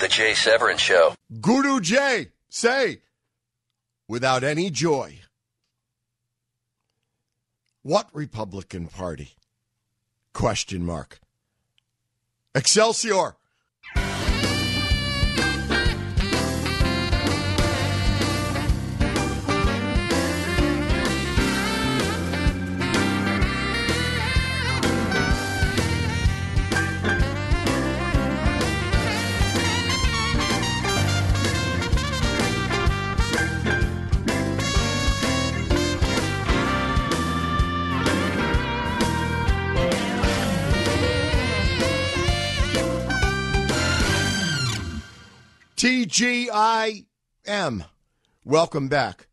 The Jay Severin Show. Guru Jay, say, without any joy, what Republican Party? Question mark. Excelsior. TGIM. Welcome back,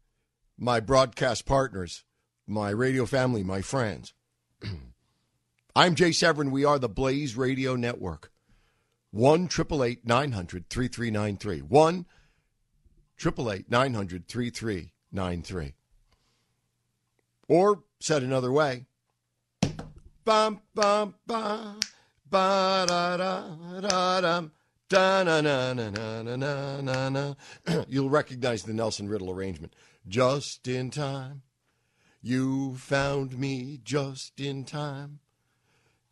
my broadcast partners, my radio family, my friends. I'm Jay Severin. We are the Blaze Radio Network. 1 900 3393. 1 900 3393. Or said another way, bum, bum, bum, ba da da da. Da na na na na na na na. You'll recognize the Nelson Riddle arrangement. Just in time. You found me just in time.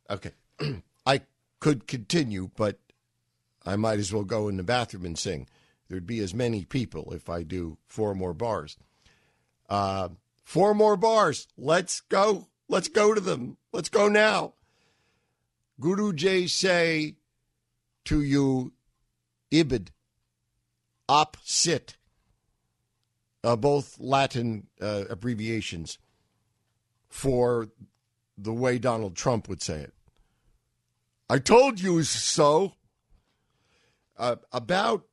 Okay. I could continue, but I might as well go in the bathroom and sing. There'd be as many people if I do four more bars. Uh, four more bars. Let's go. Let's go to them. Let's go now. Guru Jay say to you, ibid, op, cit, uh, both Latin uh, abbreviations for the way Donald Trump would say it. I told you so. Uh, about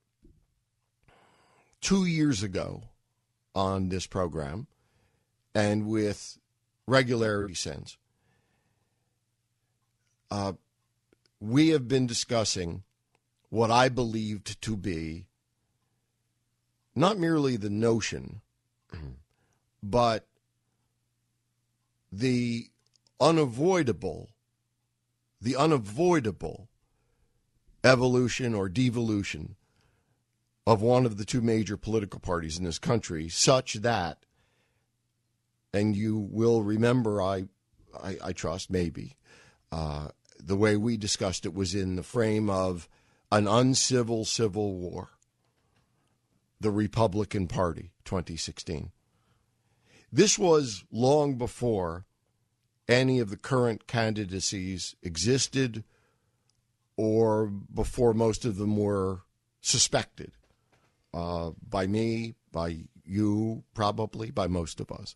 two years ago on this program, and with regularity since, uh, we have been discussing what I believed to be not merely the notion, but the unavoidable, the unavoidable evolution or devolution of one of the two major political parties in this country, such that, and you will remember, I, I, I trust, maybe, uh, the way we discussed it was in the frame of an uncivil civil war. The Republican Party, 2016. This was long before any of the current candidacies existed or before most of them were suspected uh, by me, by you, probably, by most of us.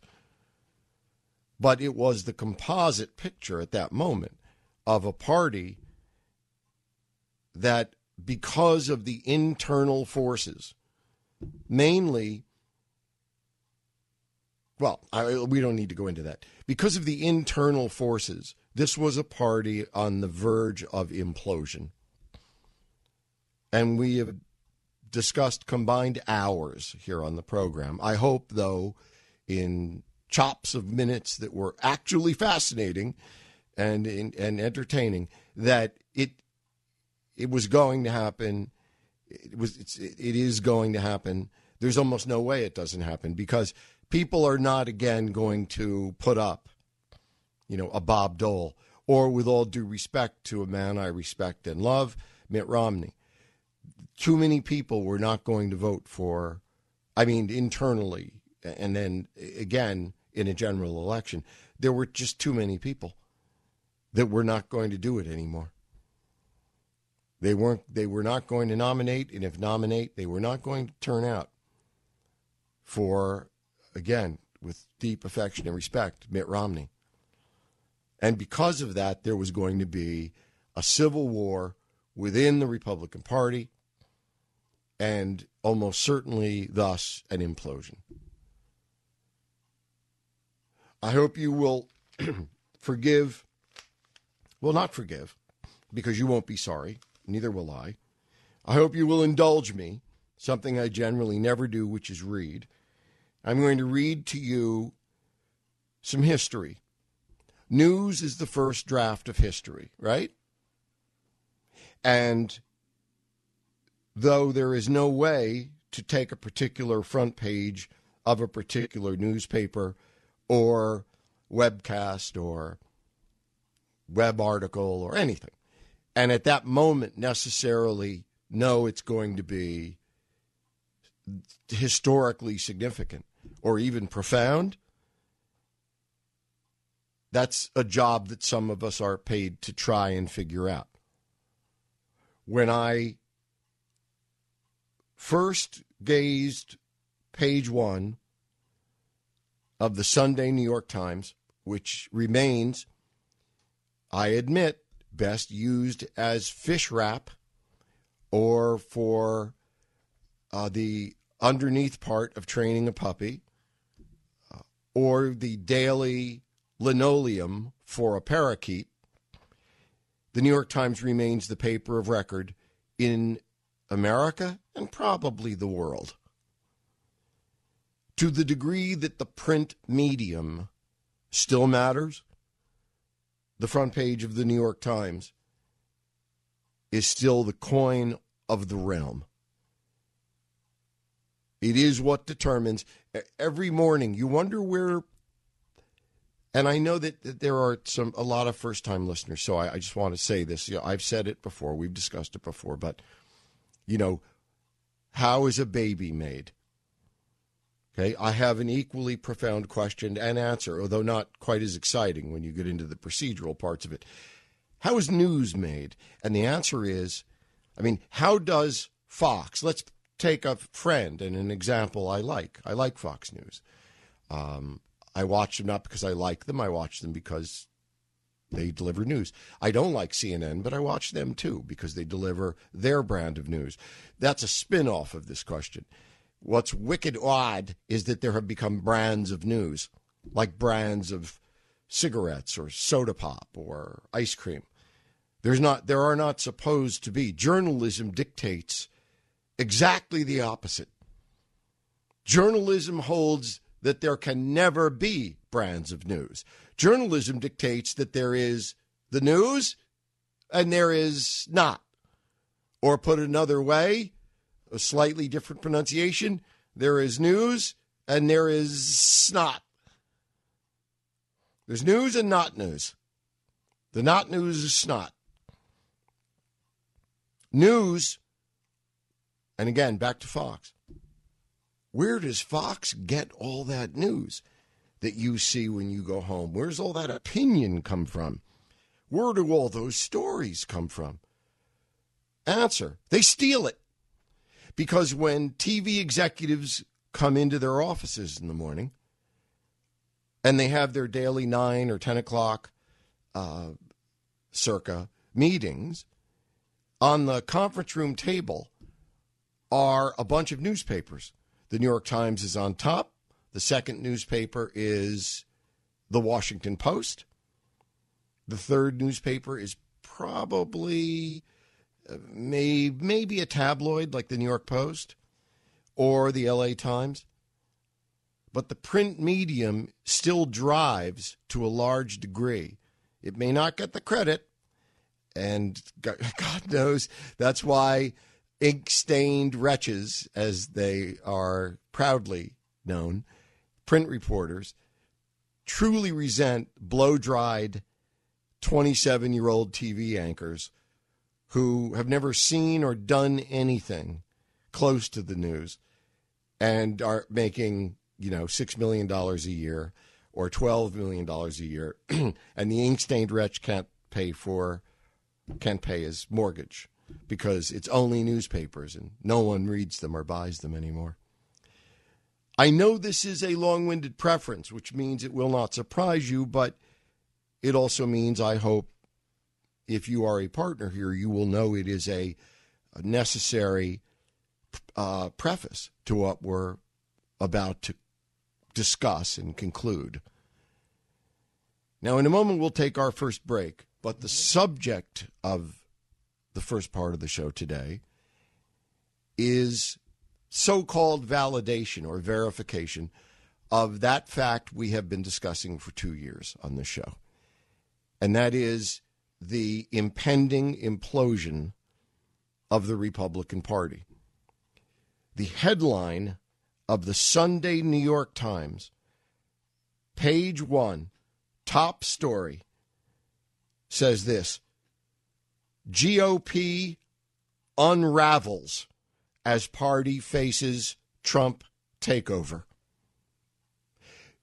But it was the composite picture at that moment of a party that, because of the internal forces, mainly, well, I, we don't need to go into that. Because of the internal forces, this was a party on the verge of implosion. And we have discussed combined hours here on the program. I hope, though, in chops of minutes that were actually fascinating and and entertaining, that it it was going to happen. It was it's, it is going to happen. There's almost no way it doesn't happen because people are not again going to put up, you know, a Bob Dole or, with all due respect to a man I respect and love, Mitt Romney. Too many people were not going to vote for. I mean, internally, and then again in a general election, there were just too many people that we're not going to do it anymore. They weren't. They were not going to nominate, and if nominate, they were not going to turn out for, again, with deep affection and respect, Mitt Romney. And because of that, there was going to be a civil war within the Republican Party and almost certainly, thus, an implosion. I hope you will forgive, well, not forgive, because you won't be sorry, neither will I. I hope you will indulge me, something I generally never do, which is read. I'm going to read to you some history. News is the first draft of history, right? And though there is no way to take a particular front page of a particular newspaper or webcast or web article or anything, and at that moment necessarily know it's going to be historically significant or even profound, that's a job that some of us are paid to try and figure out. When I first gazed page one of the Sunday New York Times, which remains, I admit, best used as fish wrap or for uh, the underneath part of training a puppy uh, or the daily linoleum for a parakeet, the New York Times remains the paper of record in America and probably the world. To the degree that the print medium still matters, the front page of the New York Times is still the coin of the realm. It is what determines every morning. You wonder where, and I know that, that there are some a lot of first time listeners. So I, I, just want to say this. You know, I've said it before. We've discussed it before, but you know, how is a baby made? Okay, I have an equally profound question and answer, although not quite as exciting when you get into the procedural parts of it. How is news made? And the answer is, I mean, how does Fox, let's take a friend and an example I like. I like Fox News. Um, I watch them not because I like them, I watch them because they deliver news. I don't like CNN, but I watch them too because they deliver their brand of news. That's a spin off of this question. What's wicked odd is that there have become brands of news, like brands of cigarettes or soda pop or ice cream. There's not there are not supposed to be. Journalism dictates exactly the opposite. Journalism holds that there can never be brands of news. Journalism dictates that there is the news and there is not. Or put another way, a slightly different pronunciation, there is news and there is not. There's news and not news. The not news is snot. News, and again, back to Fox. Where does Fox get all that news that you see when you go home? Where's all that opinion come from? Where do all those stories come from? Answer they steal it. Because when TV executives come into their offices in the morning and they have their daily 9 or 10 o'clock uh, circa meetings, on the conference room table are a bunch of newspapers the New York Times is on top. The second newspaper is the Washington Post. The third newspaper is probably may, maybe a tabloid like the New York Post or the LA Times. But the print medium still drives to a large degree. It may not get the credit, and God knows that's why ink stained wretches, as they are proudly known, print reporters, truly resent blow dried 27 year old TV anchors who have never seen or done anything close to the news and are making, you know, $6 million a year or $12 million a year. and the ink stained wretch can't pay for, can't pay his mortgage because it's only newspapers and no one reads them or buys them anymore. I know this is a long winded preference, which means it will not surprise you, but it also means, I hope, if you are a partner here, you will know it is a, a necessary uh, preface to what we're about to discuss and conclude. Now, in a moment, we'll take our first break, but the subject of the first part of the show today is so called validation or verification of that fact we have been discussing for two years on this show. And that is the impending implosion of the Republican Party. The headline of the Sunday New York Times, page one, top story, says this GOP unravels as party faces Trump takeover.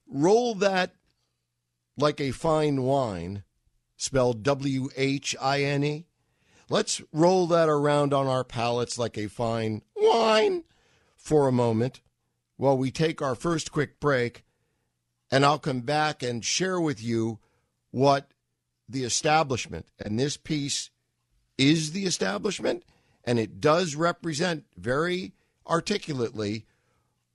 Roll that like a fine wine, spelled W H I N E. Let's roll that around on our palates like a fine wine for a moment while we take our first quick break, and I'll come back and share with you what the establishment, and this piece is the establishment, and it does represent very articulately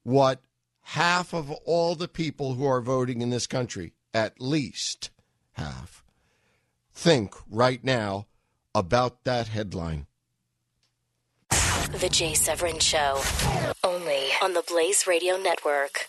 what half of all the people who are voting in this country, at least half, think right now about that headline. The Jay Severin Show, only on the Blaze Radio Network.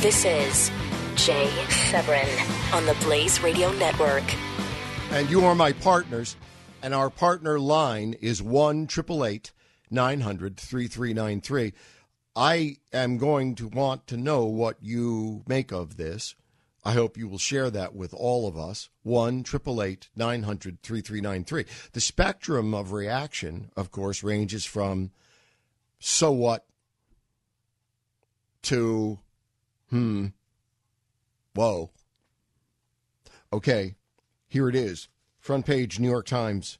This is Jay Severin on the Blaze Radio Network. And you are my partners, and our partner line is 1 900 3393. I am going to want to know what you make of this. I hope you will share that with all of us. 1 900 3393. The spectrum of reaction, of course, ranges from so what to hmm, whoa. Okay, here it is. Front page, New York Times,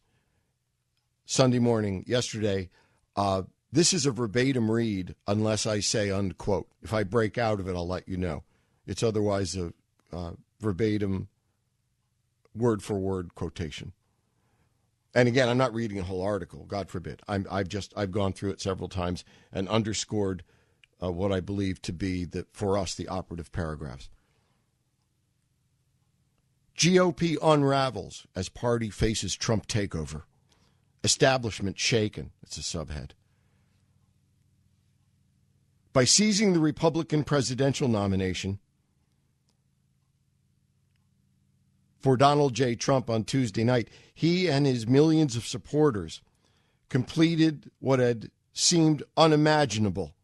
Sunday morning, yesterday. Uh, this is a verbatim read, unless I say unquote. If I break out of it, I'll let you know. It's otherwise a uh, verbatim, word for word quotation. And again, I'm not reading a whole article. God forbid. i have just I've gone through it several times and underscored uh, what I believe to be the for us the operative paragraphs. GOP unravels as party faces Trump takeover. Establishment shaken. It's a subhead. By seizing the Republican presidential nomination for Donald J. Trump on Tuesday night, he and his millions of supporters completed what had seemed unimaginable.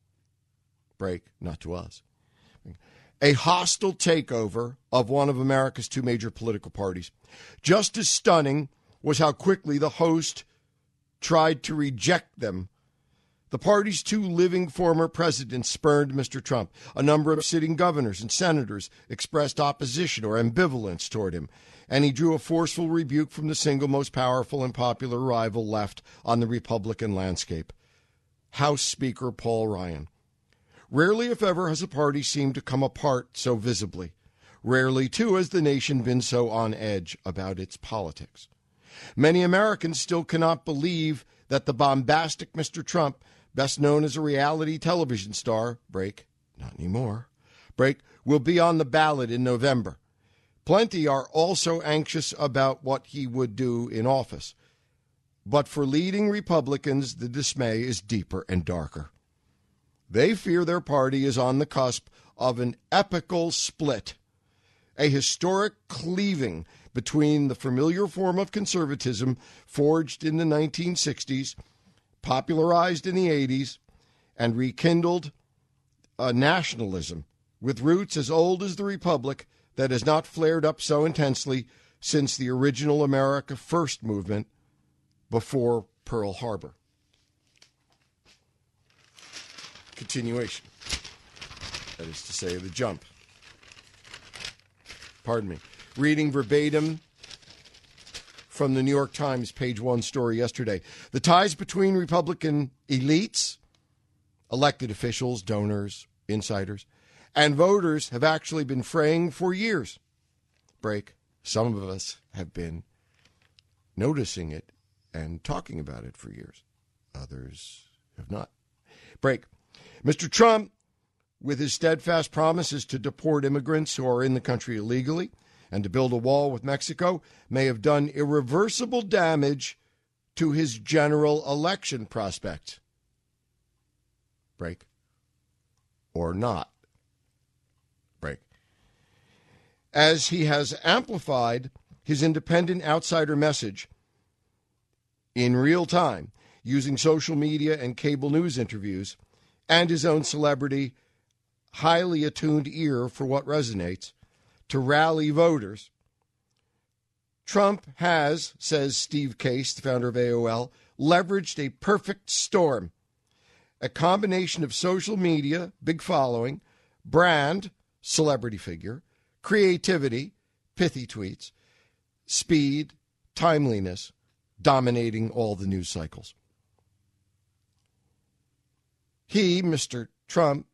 Break, not to us a hostile takeover of one of America's two major political parties. Just as stunning was how quickly the host tried to reject them. The party's two living former presidents spurned Mr. Trump. A number of sitting governors and senators expressed opposition or ambivalence toward him, and he drew a forceful rebuke from the single most powerful and popular rival left on the Republican landscape House Speaker Paul Ryan. Rarely, if ever, has a party seemed to come apart so visibly. Rarely, too, has the nation been so on edge about its politics. Many Americans still cannot believe that the bombastic Mr. Trump, best known as a reality television star, break, not anymore, break, will be on the ballot in November. Plenty are also anxious about what he would do in office. But for leading Republicans, the dismay is deeper and darker. They fear their party is on the cusp of an epical split, a historic cleaving between the familiar form of conservatism forged in the 1960s, popularized in the 80s, and rekindled a nationalism with roots as old as the Republic that has not flared up so intensely since the original America First movement before Pearl Harbor. Continuation. That is to say, the jump. Pardon me. Reading verbatim from the New York Times, page one story yesterday. The ties between Republican elites, elected officials, donors, insiders, and voters have actually been fraying for years. Break. Some of us have been noticing it and talking about it for years. Others have not. Break. Mr. Trump, with his steadfast promises to deport immigrants who are in the country illegally and to build a wall with Mexico, may have done irreversible damage to his general election prospect. Break. Or not break. As he has amplified his independent outsider message in real time using social media and cable news interviews and his own celebrity, highly attuned ear for what resonates to rally voters. Trump has, says Steve Case, the founder of AOL, leveraged a perfect storm. A combination of social media, big following, brand, celebrity figure, creativity, pithy tweets, speed, timeliness, dominating all the news cycles. He, Mr. Trump,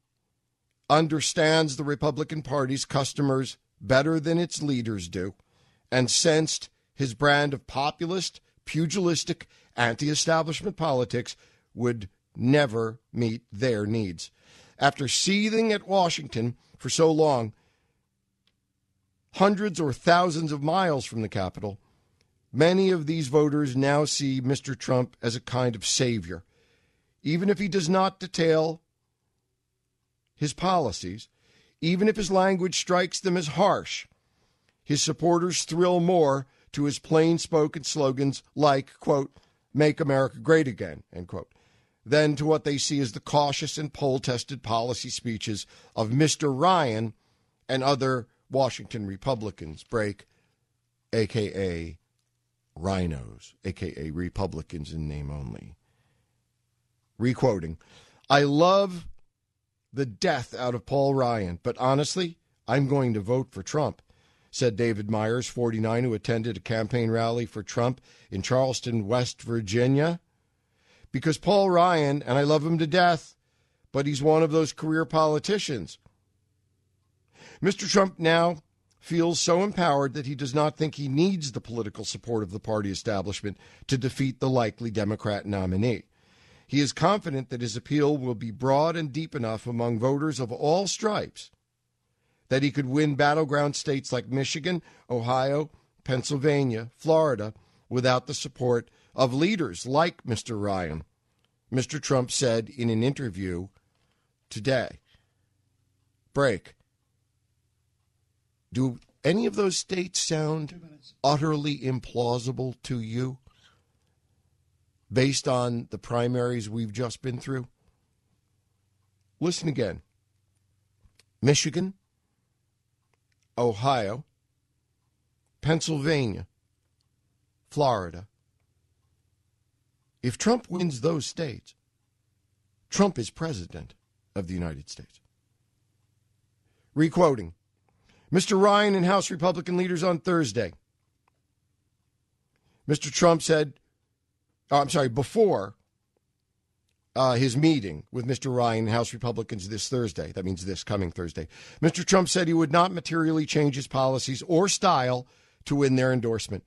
understands the Republican Party's customers better than its leaders do and sensed his brand of populist, pugilistic, anti establishment politics would never meet their needs. After seething at Washington for so long, hundreds or thousands of miles from the Capitol, many of these voters now see Mr. Trump as a kind of savior. Even if he does not detail his policies, even if his language strikes them as harsh, his supporters thrill more to his plain spoken slogans like, quote, make America great again, end quote, than to what they see as the cautious and poll tested policy speeches of Mr. Ryan and other Washington Republicans break, aka rhinos, aka Republicans in name only. Requoting, I love the death out of Paul Ryan, but honestly, I'm going to vote for Trump, said David Myers, 49, who attended a campaign rally for Trump in Charleston, West Virginia because Paul Ryan, and I love him to death, but he's one of those career politicians. Mr. Trump now feels so empowered that he does not think he needs the political support of the party establishment to defeat the likely Democrat nominee. He is confident that his appeal will be broad and deep enough among voters of all stripes that he could win battleground states like Michigan, Ohio, Pennsylvania, Florida without the support of leaders like Mr. Ryan. Mr. Trump said in an interview today. Break. Do any of those states sound utterly implausible to you based on the primaries we've just been through? Listen again Michigan, Ohio, Pennsylvania, Florida, if Trump wins those states, Trump is president of the United States. Requoting Mr. Ryan and House Republican leaders on Thursday. Mr. Trump said, oh, I'm sorry, before uh, his meeting with Mr. Ryan and House Republicans this Thursday, that means this coming Thursday, Mr. Trump said he would not materially change his policies or style to win their endorsement.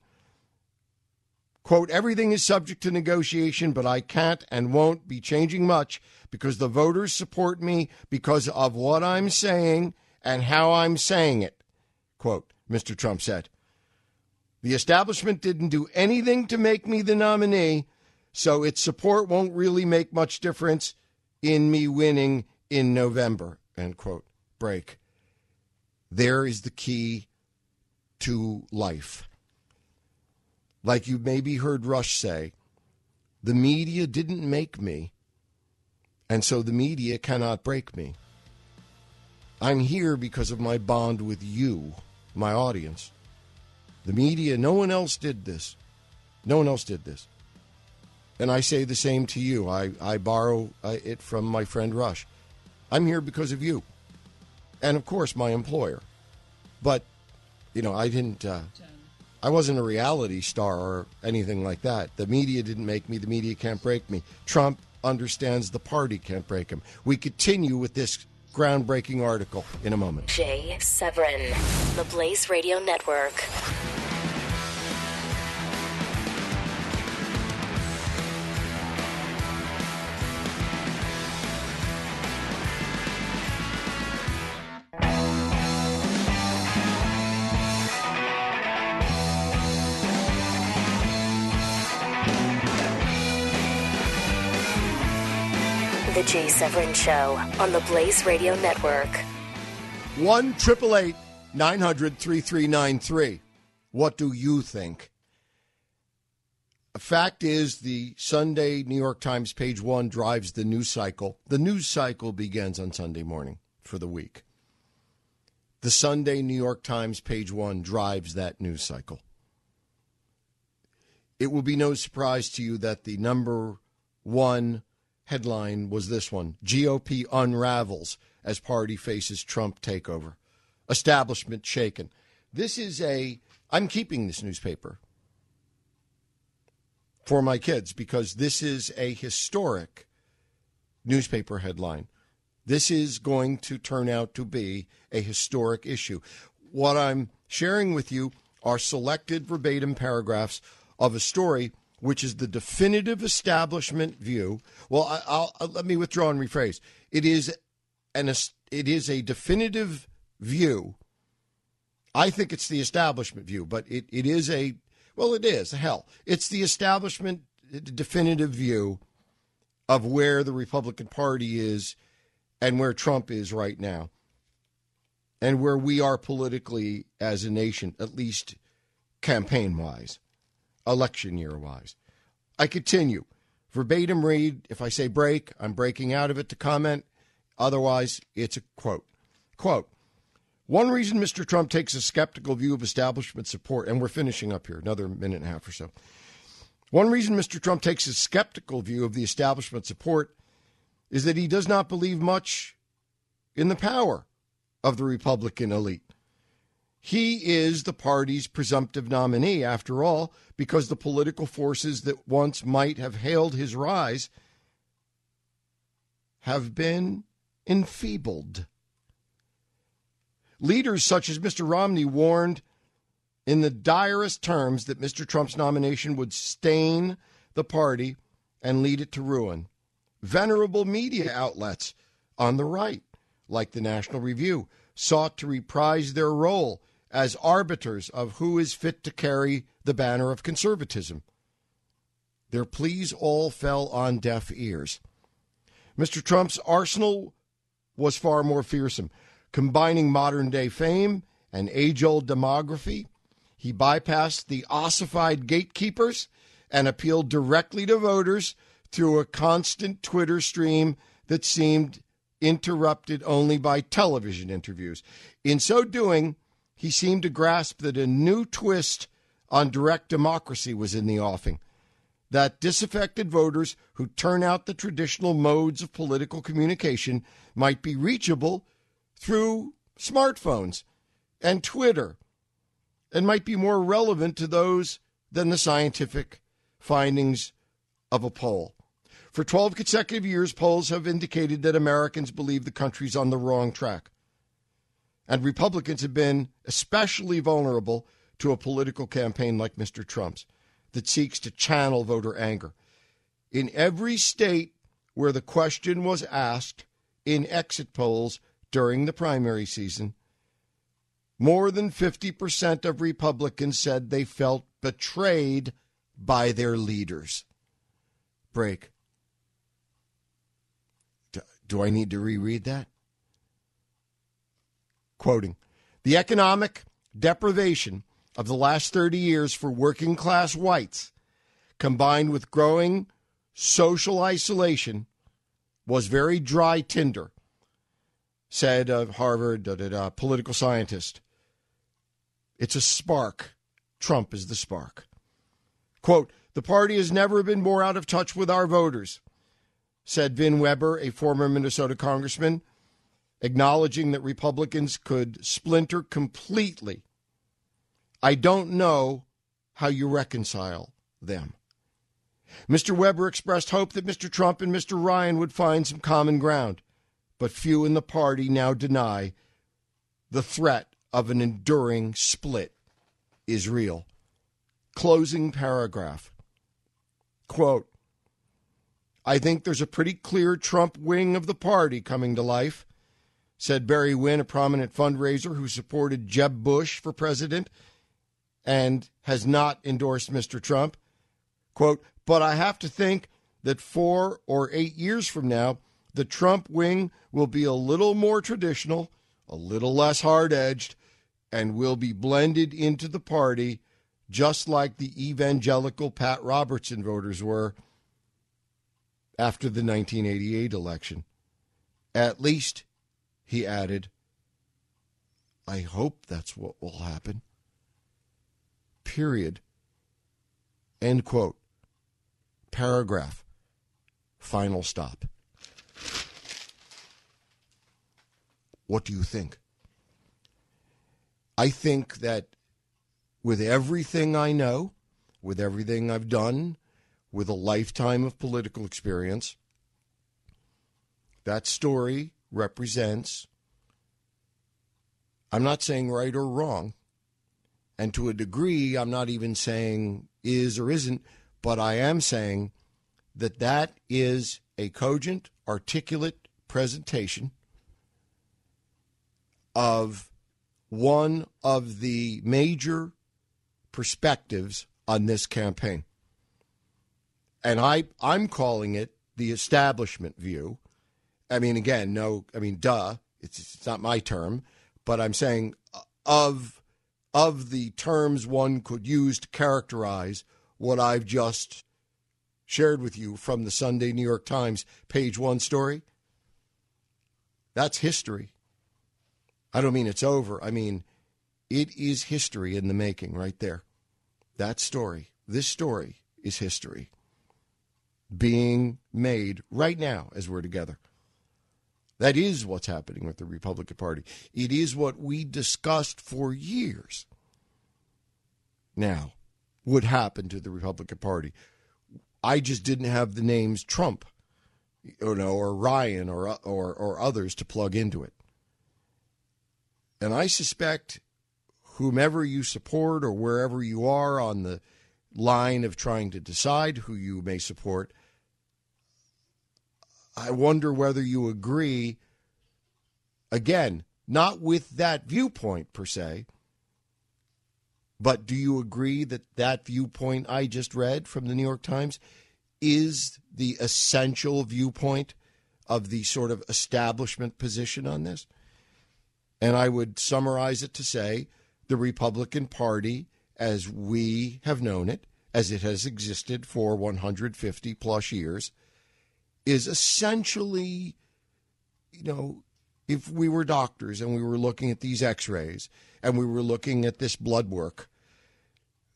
Quote, everything is subject to negotiation, but I can't and won't be changing much because the voters support me because of what I'm saying and how I'm saying it. Quote, Mr. Trump said. The establishment didn't do anything to make me the nominee, so its support won't really make much difference in me winning in November, end quote. Break. There is the key to life. Like you maybe heard Rush say, the media didn't make me, and so the media cannot break me. I'm here because of my bond with you, my audience. The media, no one else did this. No one else did this. And I say the same to you. I, I borrow uh, it from my friend Rush. I'm here because of you. And of course, my employer. But, you know, I didn't. Uh, I wasn't a reality star or anything like that. The media didn't make me. The media can't break me. Trump understands the party can't break him. We continue with this groundbreaking article in a moment. Jay Severin, the Blaze Radio Network. The Jay Severin Show on the Blaze Radio Network. 1 888 900 3393. What do you think? A fact is, the Sunday New York Times page one drives the news cycle. The news cycle begins on Sunday morning for the week. The Sunday New York Times page one drives that news cycle. It will be no surprise to you that the number one headline was this one GOP unravels as party faces Trump takeover. Establishment shaken. This is a, I'm keeping this newspaper for my kids because this is a historic newspaper headline. This is going to turn out to be a historic issue. What I'm sharing with you are selected verbatim paragraphs of a story which is the definitive establishment view. Well, I, I'll, I'll, let me withdraw and rephrase. It is an it is a definitive view. I think it's the establishment view, but it, it is a well, it is hell. It's the establishment definitive view of where the Republican Party is and where Trump is right now, and where we are politically as a nation, at least campaign wise election year wise. I continue. Verbatim read. If I say break, I'm breaking out of it to comment. Otherwise, it's a quote. Quote One reason Mr. Trump takes a skeptical view of establishment support, and we're finishing up here, another minute and a half or so. One reason Mr. Trump takes a skeptical view of the establishment support is that he does not believe much in the power of the Republican elite. He is the party's presumptive nominee, after all, because the political forces that once might have hailed his rise have been enfeebled. Leaders such as Mr. Romney warned in the direst terms that Mr. Trump's nomination would stain the party and lead it to ruin. Venerable media outlets on the right, like the National Review, sought to reprise their role as arbiters of who is fit to carry the banner of conservatism. Their pleas all fell on deaf ears. Mr. Trump's arsenal was far more fearsome. Combining modern day fame and age old demography, he bypassed the ossified gatekeepers and appealed directly to voters through a constant Twitter stream that seemed interrupted only by television interviews. In so doing, he seemed to grasp that a new twist on direct democracy was in the offing. That disaffected voters who turn out the traditional modes of political communication might be reachable through smartphones and Twitter and might be more relevant to those than the scientific findings of a poll. For 12 consecutive years, polls have indicated that Americans believe the country's on the wrong track. And Republicans have been especially vulnerable to a political campaign like Mr. Trump's that seeks to channel voter anger. In every state where the question was asked in exit polls during the primary season, more than 50% of Republicans said they felt betrayed by their leaders. Break. Do I need to reread that? Quoting The economic deprivation of the last 30 years for working class whites, combined with growing social isolation, was very dry tinder, said a Harvard da, da, da, political scientist. It's a spark. Trump is the spark. Quote, the party has never been more out of touch with our voters, said Vin Weber, a former Minnesota congressman, acknowledging that Republicans could splinter completely. I don't know how you reconcile them. Mr. Weber expressed hope that Mr. Trump and Mr. Ryan would find some common ground, but few in the party now deny the threat of an enduring split is real. Closing paragraph. Quote I think there's a pretty clear Trump wing of the party coming to life, said Barry Weiss, a prominent fundraiser who supported Jeb Bush for president and has not endorsed Mr. Trump. Quote, but I have to think that four or eight years from now, the Trump wing will be a little more traditional, a little less hard edged, and will be blended into the party just like the evangelical Pat Robertson voters were after the 1988 election. At least, he added, I hope that's what will happen. Period. End quote. Paragraph. Final stop. What do you think? I think that with everything I know, with everything I've done, with a lifetime of political experience, that story represents, I'm not saying right or wrong, and to a degree, I'm not even saying is or isn't, but I am saying that that is a cogent, articulate presentation of one of the major perspectives on this campaign. And I, I'm calling it the establishment view. I mean, again, no, I mean, duh, it's, it's not my term, but I'm saying uh, of of the terms one could use to characterize what I've just shared with you from the Sunday New York Times page one story. That's history. I don't mean it's over. I mean, it is history in the making right there. That story, this story is history being made right now as we're together. That is what's happening with the Republican Party. It is what we discussed for years now would happen to the Republican Party. I just didn't have the names Trump, you know, or Ryan or or or others to plug into it. And I suspect whomever you support or wherever you are on the line of trying to decide who you may support, I wonder whether you agree, again, not with that viewpoint per se, but do you agree that that viewpoint I just read from the New York Times is the essential viewpoint of the sort of establishment position on this? And I would summarize it to say the Republican Party, as we have known it, as it has existed for 150 plus years, is essentially, you know, if we were doctors and we were looking at these x rays and we were looking at this blood work,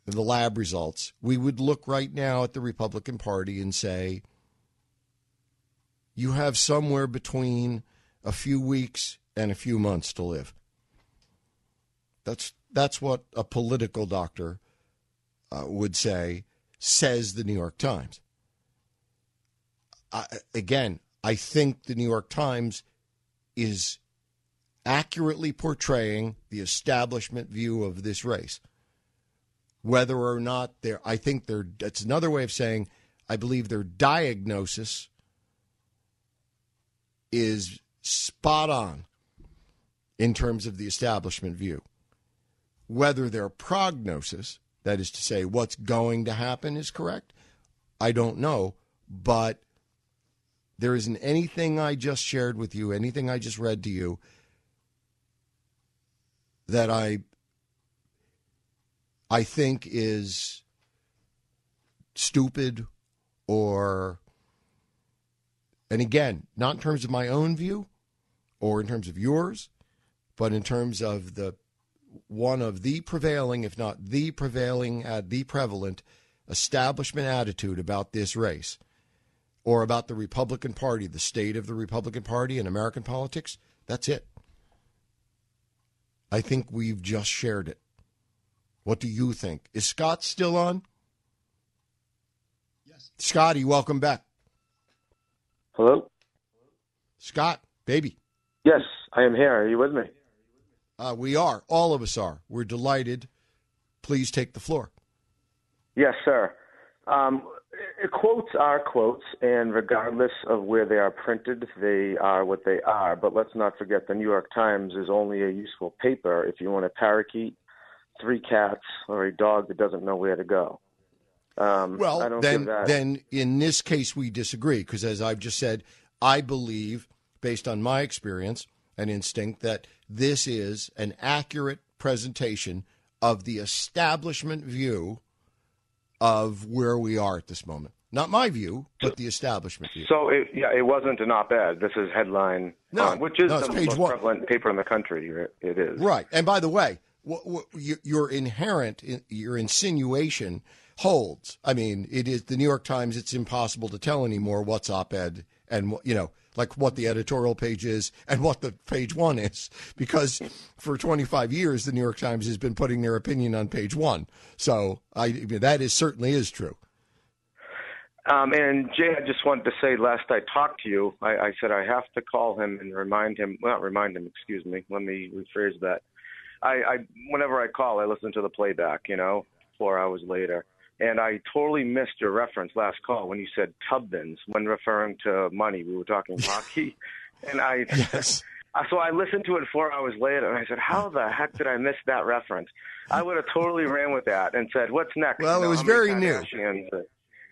the lab results, we would look right now at the Republican Party and say, you have somewhere between a few weeks and a few months to live. That's that's what a political doctor uh, would say. Says the New York Times. Again, I think the New York Times is accurately portraying the establishment view of this race. Whether or not they're, I think they're, that's another way of saying, I believe their diagnosis is spot on in terms of the establishment view. Whether their prognosis, that is to say, what's going to happen, is correct, I don't know. But there isn't anything I just shared with you, anything I just read to you, that I I think is stupid or and again, not in terms of my own view or in terms of yours, but in terms of the one of the prevailing, if not the prevailing, uh, the prevalent establishment attitude about this race or about the Republican Party, the state of the Republican Party in American politics, that's it. I think we've just shared it. What do you think? Is Scott still on? Yes. Scotty, welcome back. Hello? Scott, baby. Yes, I am here. Are you with me? Uh, we are. All of us are. We're delighted. Please take the floor. Yes, sir. Um, quotes are quotes, and regardless of where they are printed, they are what they are. But let's not forget the New York Times is only a useful paper if you want a parakeet, three cats, or a dog that doesn't know where to go. Um, well, then, then in this case, we disagree because, as I've just said, I believe, based on my experience and instinct, that this is an accurate presentation of the establishment view of where we are at this moment. Not my view, but the establishment view. So, it, yeah, it wasn't an op-ed. This is headline, no, um, which is no, the most one. prevalent paper in the country. It is right. And by the way, what, what, your inherent, your insinuation holds. I mean, it is the New York Times. It's impossible to tell anymore what's op-ed and you know like what the editorial page is and what the page one is because for 25 years the new york times has been putting their opinion on page one so i that is certainly is true um, and Jay, I just wanted to say, last I talked to you, I, I said I have to call him and remind him. Well, remind him. Excuse me. Let me rephrase that. I, I whenever I call, I listen to the playback. You know, four hours later, and I totally missed your reference last call when you said Tubmans when referring to money. We were talking hockey, and I. Yes. So I listened to it four hours later, and I said, "How the heck did I miss that reference?" I would have totally ran with that and said, "What's next?" Well, you know, it was very new.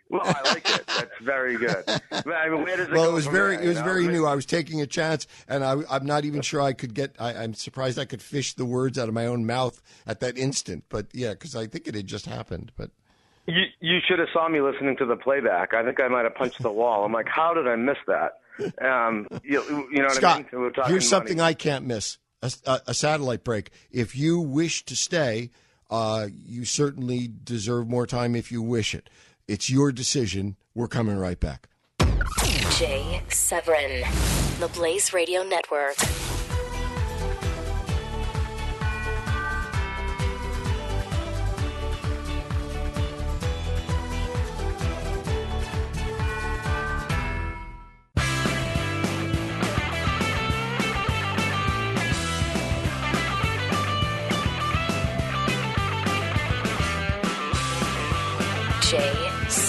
Well, I like it. That's very good. I mean, it well, it was very there, it was you know? very new. I was taking a chance, and I, I'm not even sure I could get. I, I'm surprised I could fish the words out of my own mouth at that instant. But yeah, because I think it had just happened. But You you should have saw me listening to the playback. I think I might have punched the wall. I'm like, how did I miss that? Um, you, you know what Scott, I mean? We were talking here's something money. I can't miss: a, a, a satellite break. If you wish to stay, uh, you certainly deserve more time. If you wish it, it's your decision. We're coming right back. Jay Severin, the Blaze Radio Network.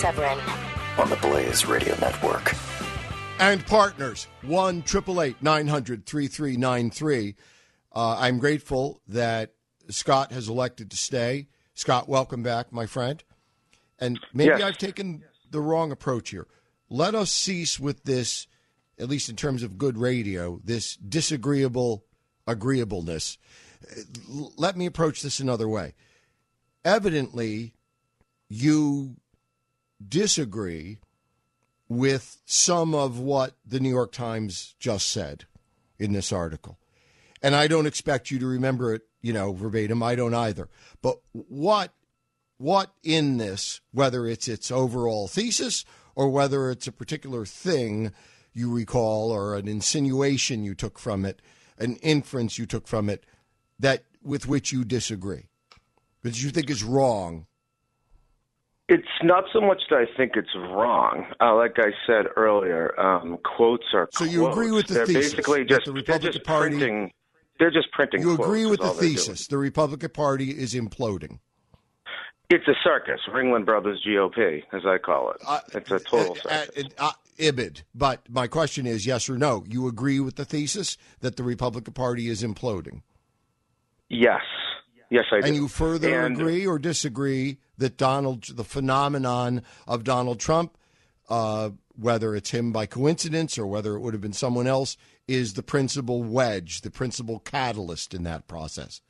Severin. on the Blaze Radio Network. and partners one triple eight nine hundred three three nine three. Uh, I'm grateful that Scott has elected to stay. Scott, welcome back, my friend. And maybe Yes. I've taken the wrong approach here. Let us cease with this, at least in terms of good radio, this disagreeable agreeableness. Let me approach this another way. Evidently, you disagree with some of what the New York Times just said in this article. And I don't expect you to remember it, you know, verbatim. I don't either. But what what in this, whether it's its overall thesis or whether it's a particular thing you recall or an insinuation you took from it, an inference you took from it that with which you disagree, that you think is wrong It's not so much that I think it's wrong. Uh, like I said earlier, um, quotes are So you agree with the they're thesis basically just the they're Republican just Party- printing. They're just printing. You quotes agree with the all they're doing. thesis. The Republican Party is imploding. It's a circus, Ringling Brothers GOP, as I call it. it's a total uh, circus. uh, uh, ibid. But my question is yes or no. You agree with the thesis that the Republican Party is imploding? yes, yes, I do. And you further And- agree or disagree that Donald, the phenomenon of Donald Trump, uh, whether it's him by coincidence or whether it would have been someone else, is the principal wedge, the principal catalyst in that process?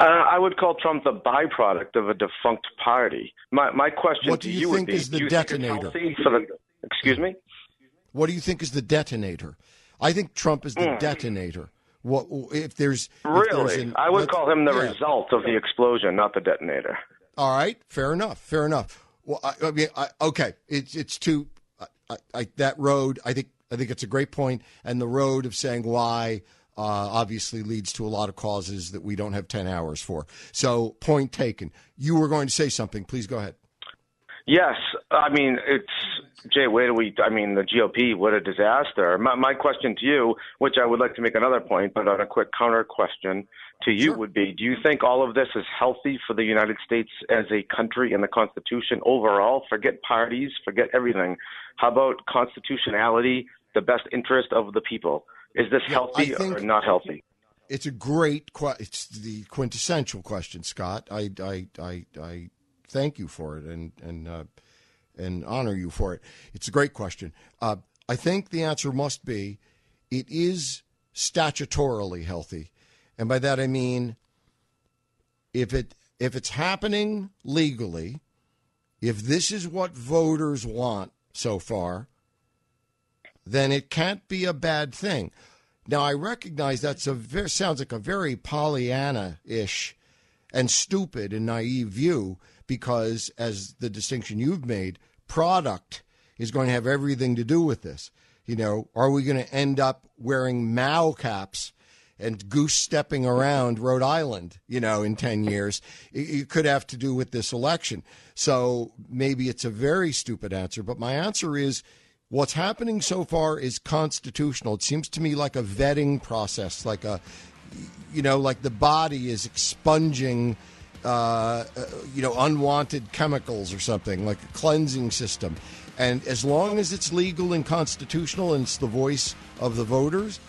Uh, I would call Trump the byproduct of a defunct party. My my question What to do you would think be: is the do you think it's detonator? the- excuse me. What do you think is the detonator? I think Trump is the detonator. What if there's if there's. Really, an- I would call him the yeah. result of the explosion, not the detonator. All right, fair enough, fair enough. Well, I, I mean, I, okay, it's it's too I, that road. I think I think it's a great point, and the road of saying why uh, obviously leads to a lot of causes that we don't have ten hours for. So, point taken. You were going to say something. Please go ahead. Yes, I mean it's Jay. Where do we? I mean the GOP. What a disaster. My, my question to you, which I would like to make another point, but on a quick counter question to you Sure. would be: Do you think all of this is healthy for the United States as a country and the Constitution overall? Forget parties, forget everything. How about constitutionality, the best interest of the people? Is this Yeah, healthy think- or not healthy? It's a great It's the quintessential question, Scott. I, I, I, I thank you for it and and uh, and honor you for it. It's a great question. Uh, I think the answer must be it is statutorily healthy, and by that I mean if it if it's happening legally, if this is what voters want so far, then it can't be a bad thing. Now I recognize that's a sounds like a very Pollyanna-ish and stupid and naive view because, as the distinction you've made, product is going to have everything to do with this. You know, are we going to end up wearing Mao caps and goose stepping around Rhode Island, you know, in 10 years? It, it could have to do with this election. So maybe it's a very stupid answer, but my answer is what's happening so far is constitutional. It seems to me like a vetting process, like a, you know, like the body is expunging, uh, uh, you know, unwanted chemicals or something, like a cleansing system. And as long as it's legal and constitutional and it's the voice of the voters,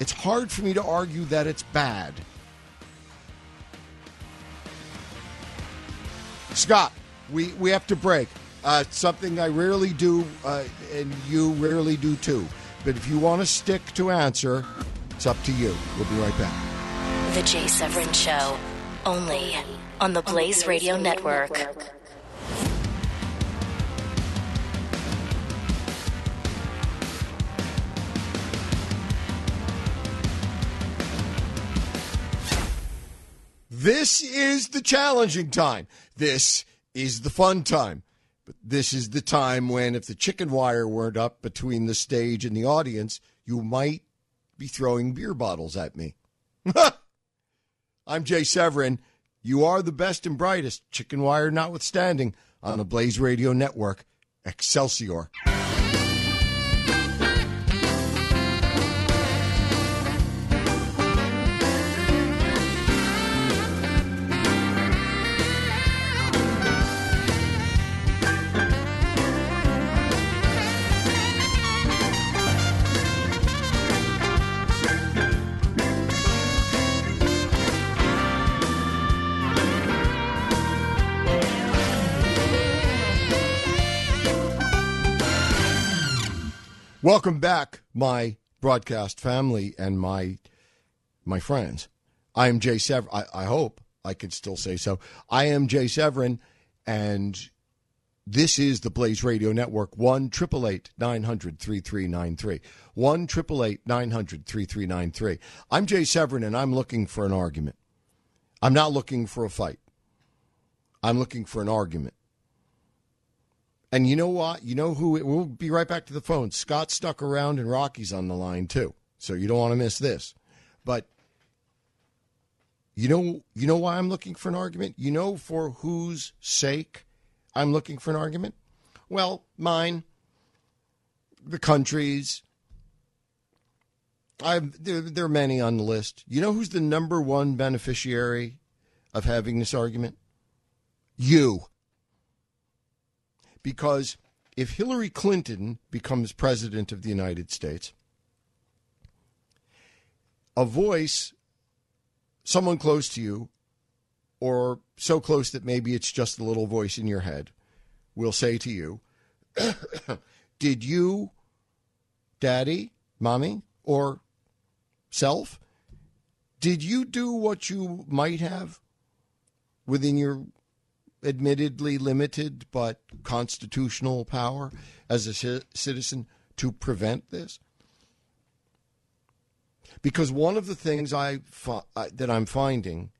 it's hard for me to argue that it's bad. Scott, we, we have to break. Uh, something I rarely do, uh, and you rarely do too. But if you want to stick to answer, it's up to you. We'll be right back. The Jay Severin Show, only on the Blaze Radio Network. This is the challenging time. This is the fun time. But this is the time when, if the chicken wire weren't up between the stage and the audience, you might be throwing beer bottles at me. I'm Jay Severin. You are the best and brightest, chicken wire notwithstanding, on the Blaze Radio Network. Excelsior. Welcome back, my broadcast family and my my friends. I am Jay Severin. I, I hope I could still say so. I am Jay Severin, and this is the Blaze Radio Network. One triple eight nine hundred three three nine three. One triple eight nine hundred three three nine three. I'm Jay Severin, and I'm looking for an argument. I'm not looking for a fight. I'm looking for an argument. And you know what? You know who? We'll be right back to the phone. Scott stuck around, and Rocky's on the line too. So you don't want to miss this. But you know, you know why I'm looking for an argument. You know for whose sake I'm looking for an argument. Well, mine, the country's. I've there, there are many on the list. You know who's the number one beneficiary of having this argument? You because if Hillary Clinton becomes president of the United States, a voice, someone close to you, or so close that maybe it's just a little voice in your head, will say to you, did you, daddy, mommy, or self, did you do what you might have within your admittedly limited but constitutional power as a citizen to prevent this? Because one of the things I fi- that I'm finding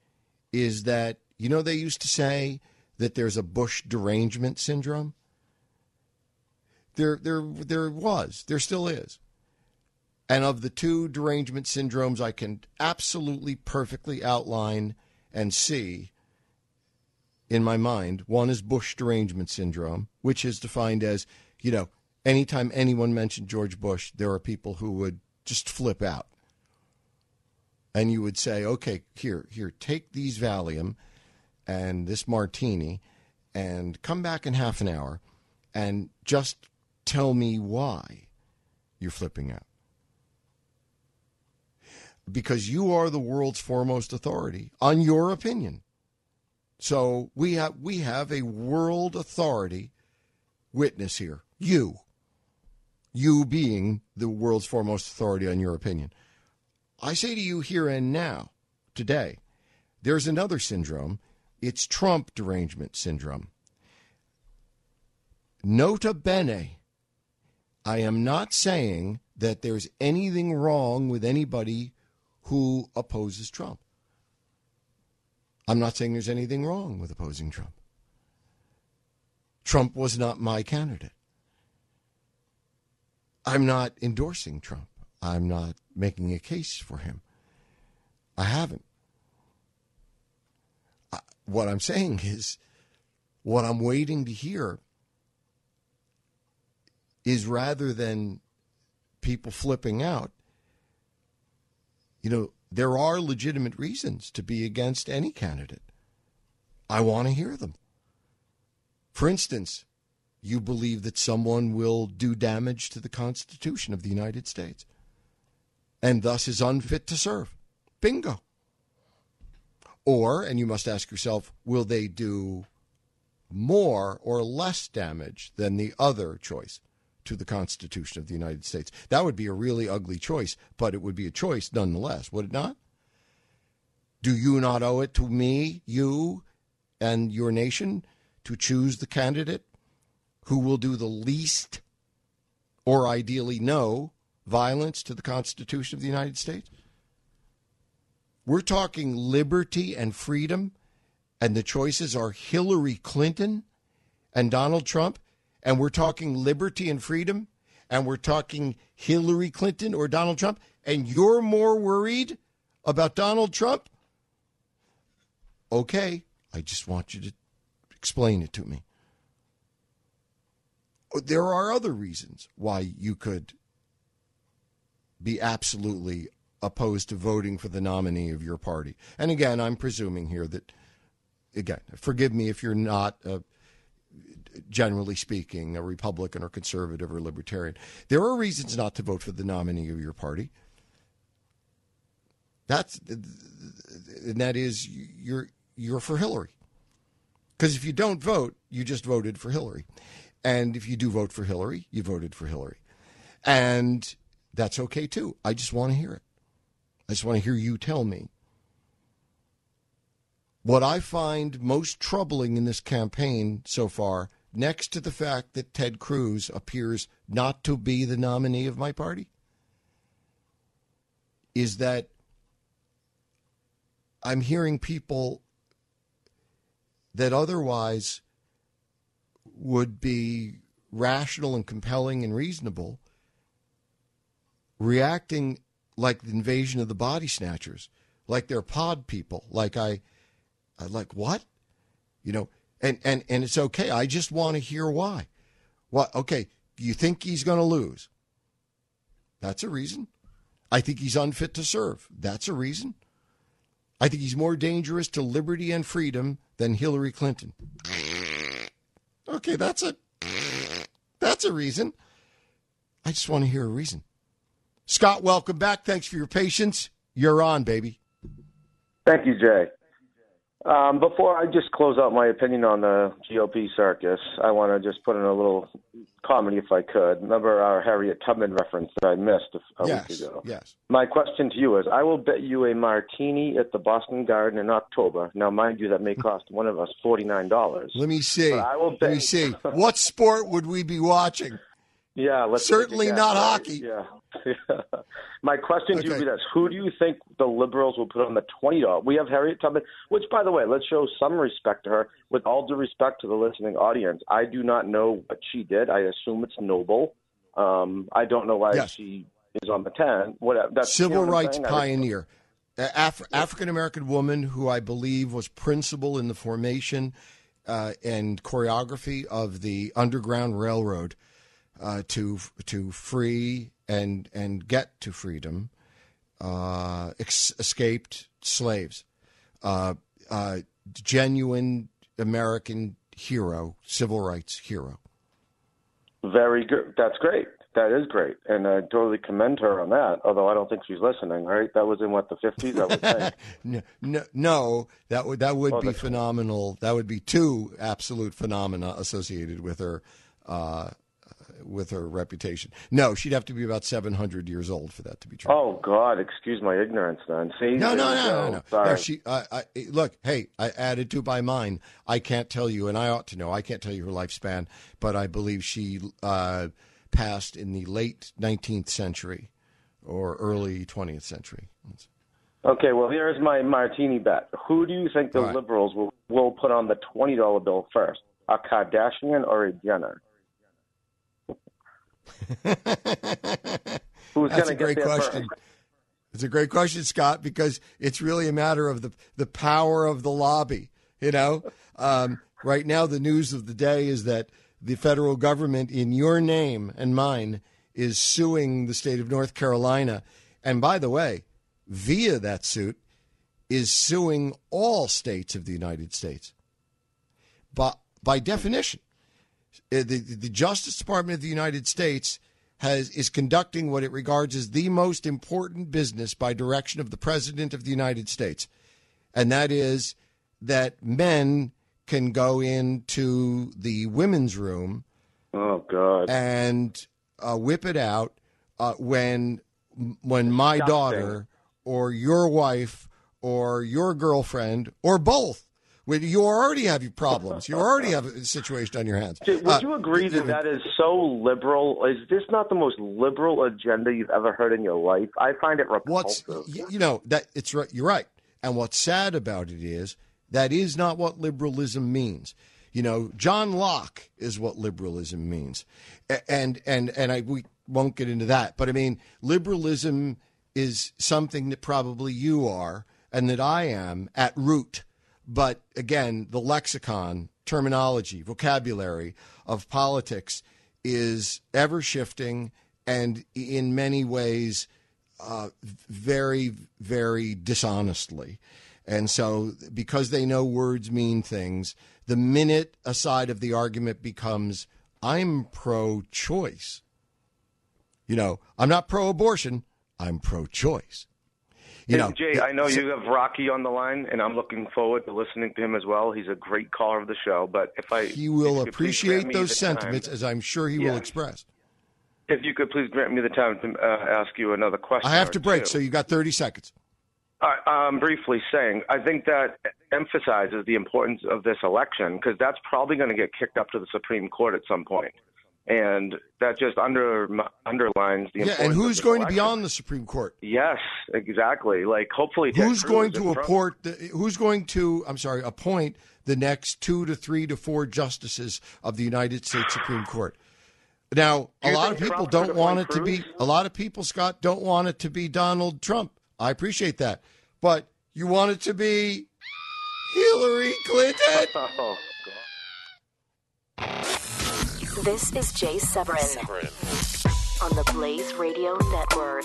is that you know they used to say that there's a Bush derangement syndrome. There, there, there was. There still is. And of the two derangement syndromes, I can absolutely perfectly outline and see in my mind. One is Bush derangement syndrome, which is defined as, you know, anytime anyone mentioned George Bush, there are people who would just flip out. And you would say, okay, here, here, take these Valium and this martini and come back in half an hour and just tell me why you're flipping out. Because you are the world's foremost authority on your opinion. So we have we have a world authority witness here. You. You being the world's foremost authority on your opinion. I say to you here and now, today, there's another syndrome. It's Trump derangement syndrome. Nota bene, I am not saying that there's anything wrong with anybody who opposes Trump. I'm not saying there's anything wrong with opposing Trump. Trump was not my candidate. I'm not endorsing Trump. I'm not making a case for him. I haven't. I, what I'm saying is, what I'm waiting to hear is rather than people flipping out, you know, there are legitimate reasons to be against any candidate. I want to hear them. For instance, you believe that someone will do damage to the Constitution of the United States and thus is unfit to serve. Bingo. Or, and you must ask yourself, will they do more or less damage than the other choice to the Constitution of the United States? That would be a really ugly choice, but it would be a choice nonetheless, would it not? Do you not owe it to me, you, and your nation to choose the candidate who will do the least, or ideally no, violence to the Constitution of the United States? We're talking liberty and freedom, and the choices are Hillary Clinton and Donald Trump, and we're talking liberty and freedom, and we're talking Hillary Clinton or Donald Trump, and you're more worried about Donald Trump? Okay, I just want you to explain it to me. There are other reasons why you could be absolutely opposed to voting for the nominee of your party. And again, I'm presuming here that, again, forgive me if you're not, uh, generally speaking, a Republican or conservative or libertarian. There are reasons not to vote for the nominee of your party. That's, and that is you're you're for Hillary. Because if you don't vote, you just voted for Hillary. And if you do vote for Hillary, you voted for Hillary. And that's okay too. I just want to hear it. I just want to hear you tell me. What I find most troubling in this campaign so far, next to the fact that Ted Cruz appears not to be the nominee of my party, is that I'm hearing people that otherwise would be rational and compelling and reasonable reacting like the invasion of the body snatchers, like they're pod people, like I, I like what, you know, and and and it's okay. I just want to hear why. What? Okay, you think he's going to lose? That's a reason. I think he's unfit to serve. That's a reason. I think he's more dangerous to liberty and freedom than Hillary Clinton. Okay, that's a that's a reason. I just want to hear a reason. Scott, welcome back. Thanks for your patience. You're on, baby. Thank you, Jay. Um, before I just close out my opinion on the GOP circus, I want to just put in a little comedy, if I could. Remember our Harriet Tubman reference that I missed a, a yes, week ago? yes. My question to you is I will bet you a martini at the Boston Garden in October. Now, mind you, that may cost one of us $49. Let me see. I will bet- Let me see. what sport would we be watching? Yeah, let's Certainly not right? hockey. Yeah. My question to you Okay. would be this: Who do you think the liberals will put on the twenty dollars? We have Harriet Tubman, which, by the way, let's show some respect to her. With all due respect to the listening audience, I do not know what she did. I assume it's noble. Um, I don't know why Yes. she is on the ten. What that's you Civil know what rights pioneer. Af- African American woman who I believe was principal in the formation uh, and choreography of the Underground Railroad uh, to to free and and get to freedom uh, ex- escaped slaves. Uh, uh, genuine American hero, civil rights hero. Very good. That's great. That is great, and I totally commend her on that. Although I don't think she's listening. Right? That was in what the fifties. I would think. No, no, no, that would that would Oh, be phenomenal. That would be two absolute phenomena associated with her, uh, with her reputation. No, she'd have to be about seven hundred years old for that to be true. Oh God, excuse my ignorance. Then see, no, no, no, no, no. Sorry. No, she, I, I, look, hey, I added to by mine. I can't tell you, and I ought to know. I can't tell you her lifespan, but I believe she uh, passed in the late nineteenth century or early twentieth century. Okay, well, here's my martini bet. Who do you think the right. liberals will, will put on the twenty dollar bill first? A Kardashian or a Jenner? Who's That's a great question. first? It's a great question, Scott, because it's really a matter of the the power of the lobby. You know, um, right now the news of the day is that the federal government, in your name and mine, is suing the state of North Carolina, and by the way, via that suit, is suing all states of the United States. But by definition, the, the Justice Department of the United States has is conducting what it regards as the most important business by direction of the President of the United States, and that is that men can go into the women's room Oh God. and uh, whip it out uh, when when my Disgusting. daughter or your wife or your girlfriend or both. When you already have your problems, you already have a situation on your hands. Would Uh, you agree that that is so liberal? Is this not the most liberal agenda you've ever heard in your life? I find it repulsive. y- you know that it's right. You're right. And what's sad about it is that is not what liberalism means. You know, John Locke is what liberalism means, and and and I we won't get into that. But I mean, liberalism is something that probably you are and that I am at root. But again, the lexicon, terminology, vocabulary of politics is ever shifting and in many ways uh, very, very dishonestly. And so, because they know words mean things, the minute a side of the argument becomes, I'm pro choice, you know, I'm not pro abortion, I'm pro choice. You Hey, know, Jay, I know you have Rocky on the line, and I'm looking forward to listening to him as well. He's a great caller of the show. But if I he will you could please grant appreciate those the time- sentiments, as I'm sure he will express. If you could please grant me the time to uh, ask you another question. I have to break, two. so you got 30 seconds. I- I'm briefly saying, I think that emphasizes the importance of this election because that's probably going to get kicked up to the Supreme Court at some point, and that just under underlines the Yeah, importance. and of who's going to be on the Supreme Court? Yes, exactly. Like hopefully, Who's Cruz going to appoint? The, who's going to? I'm sorry, appoint the next two to three to four justices of the United States Supreme Court. Now, a lot of people Trump don't want it appoint to be. A lot of people, Scott, don't want it to be Donald Trump. I appreciate that, but you want it to be Hillary Clinton. Oh. This is Jay Severin, Severin. on the Blaze Radio Network.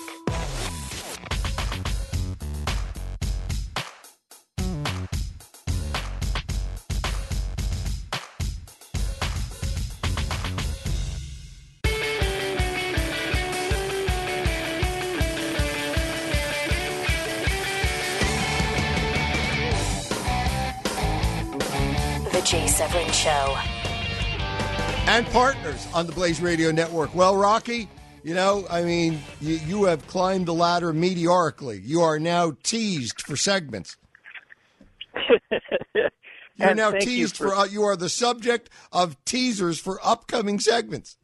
The Jay Severin Show and partners on the Blaze Radio Network. Well, Rocky, you know, I mean, you, you have climbed the ladder meteorically. You are now teased for segments. You're now thank you teased for, for- uh, you are the subject of teasers for upcoming segments.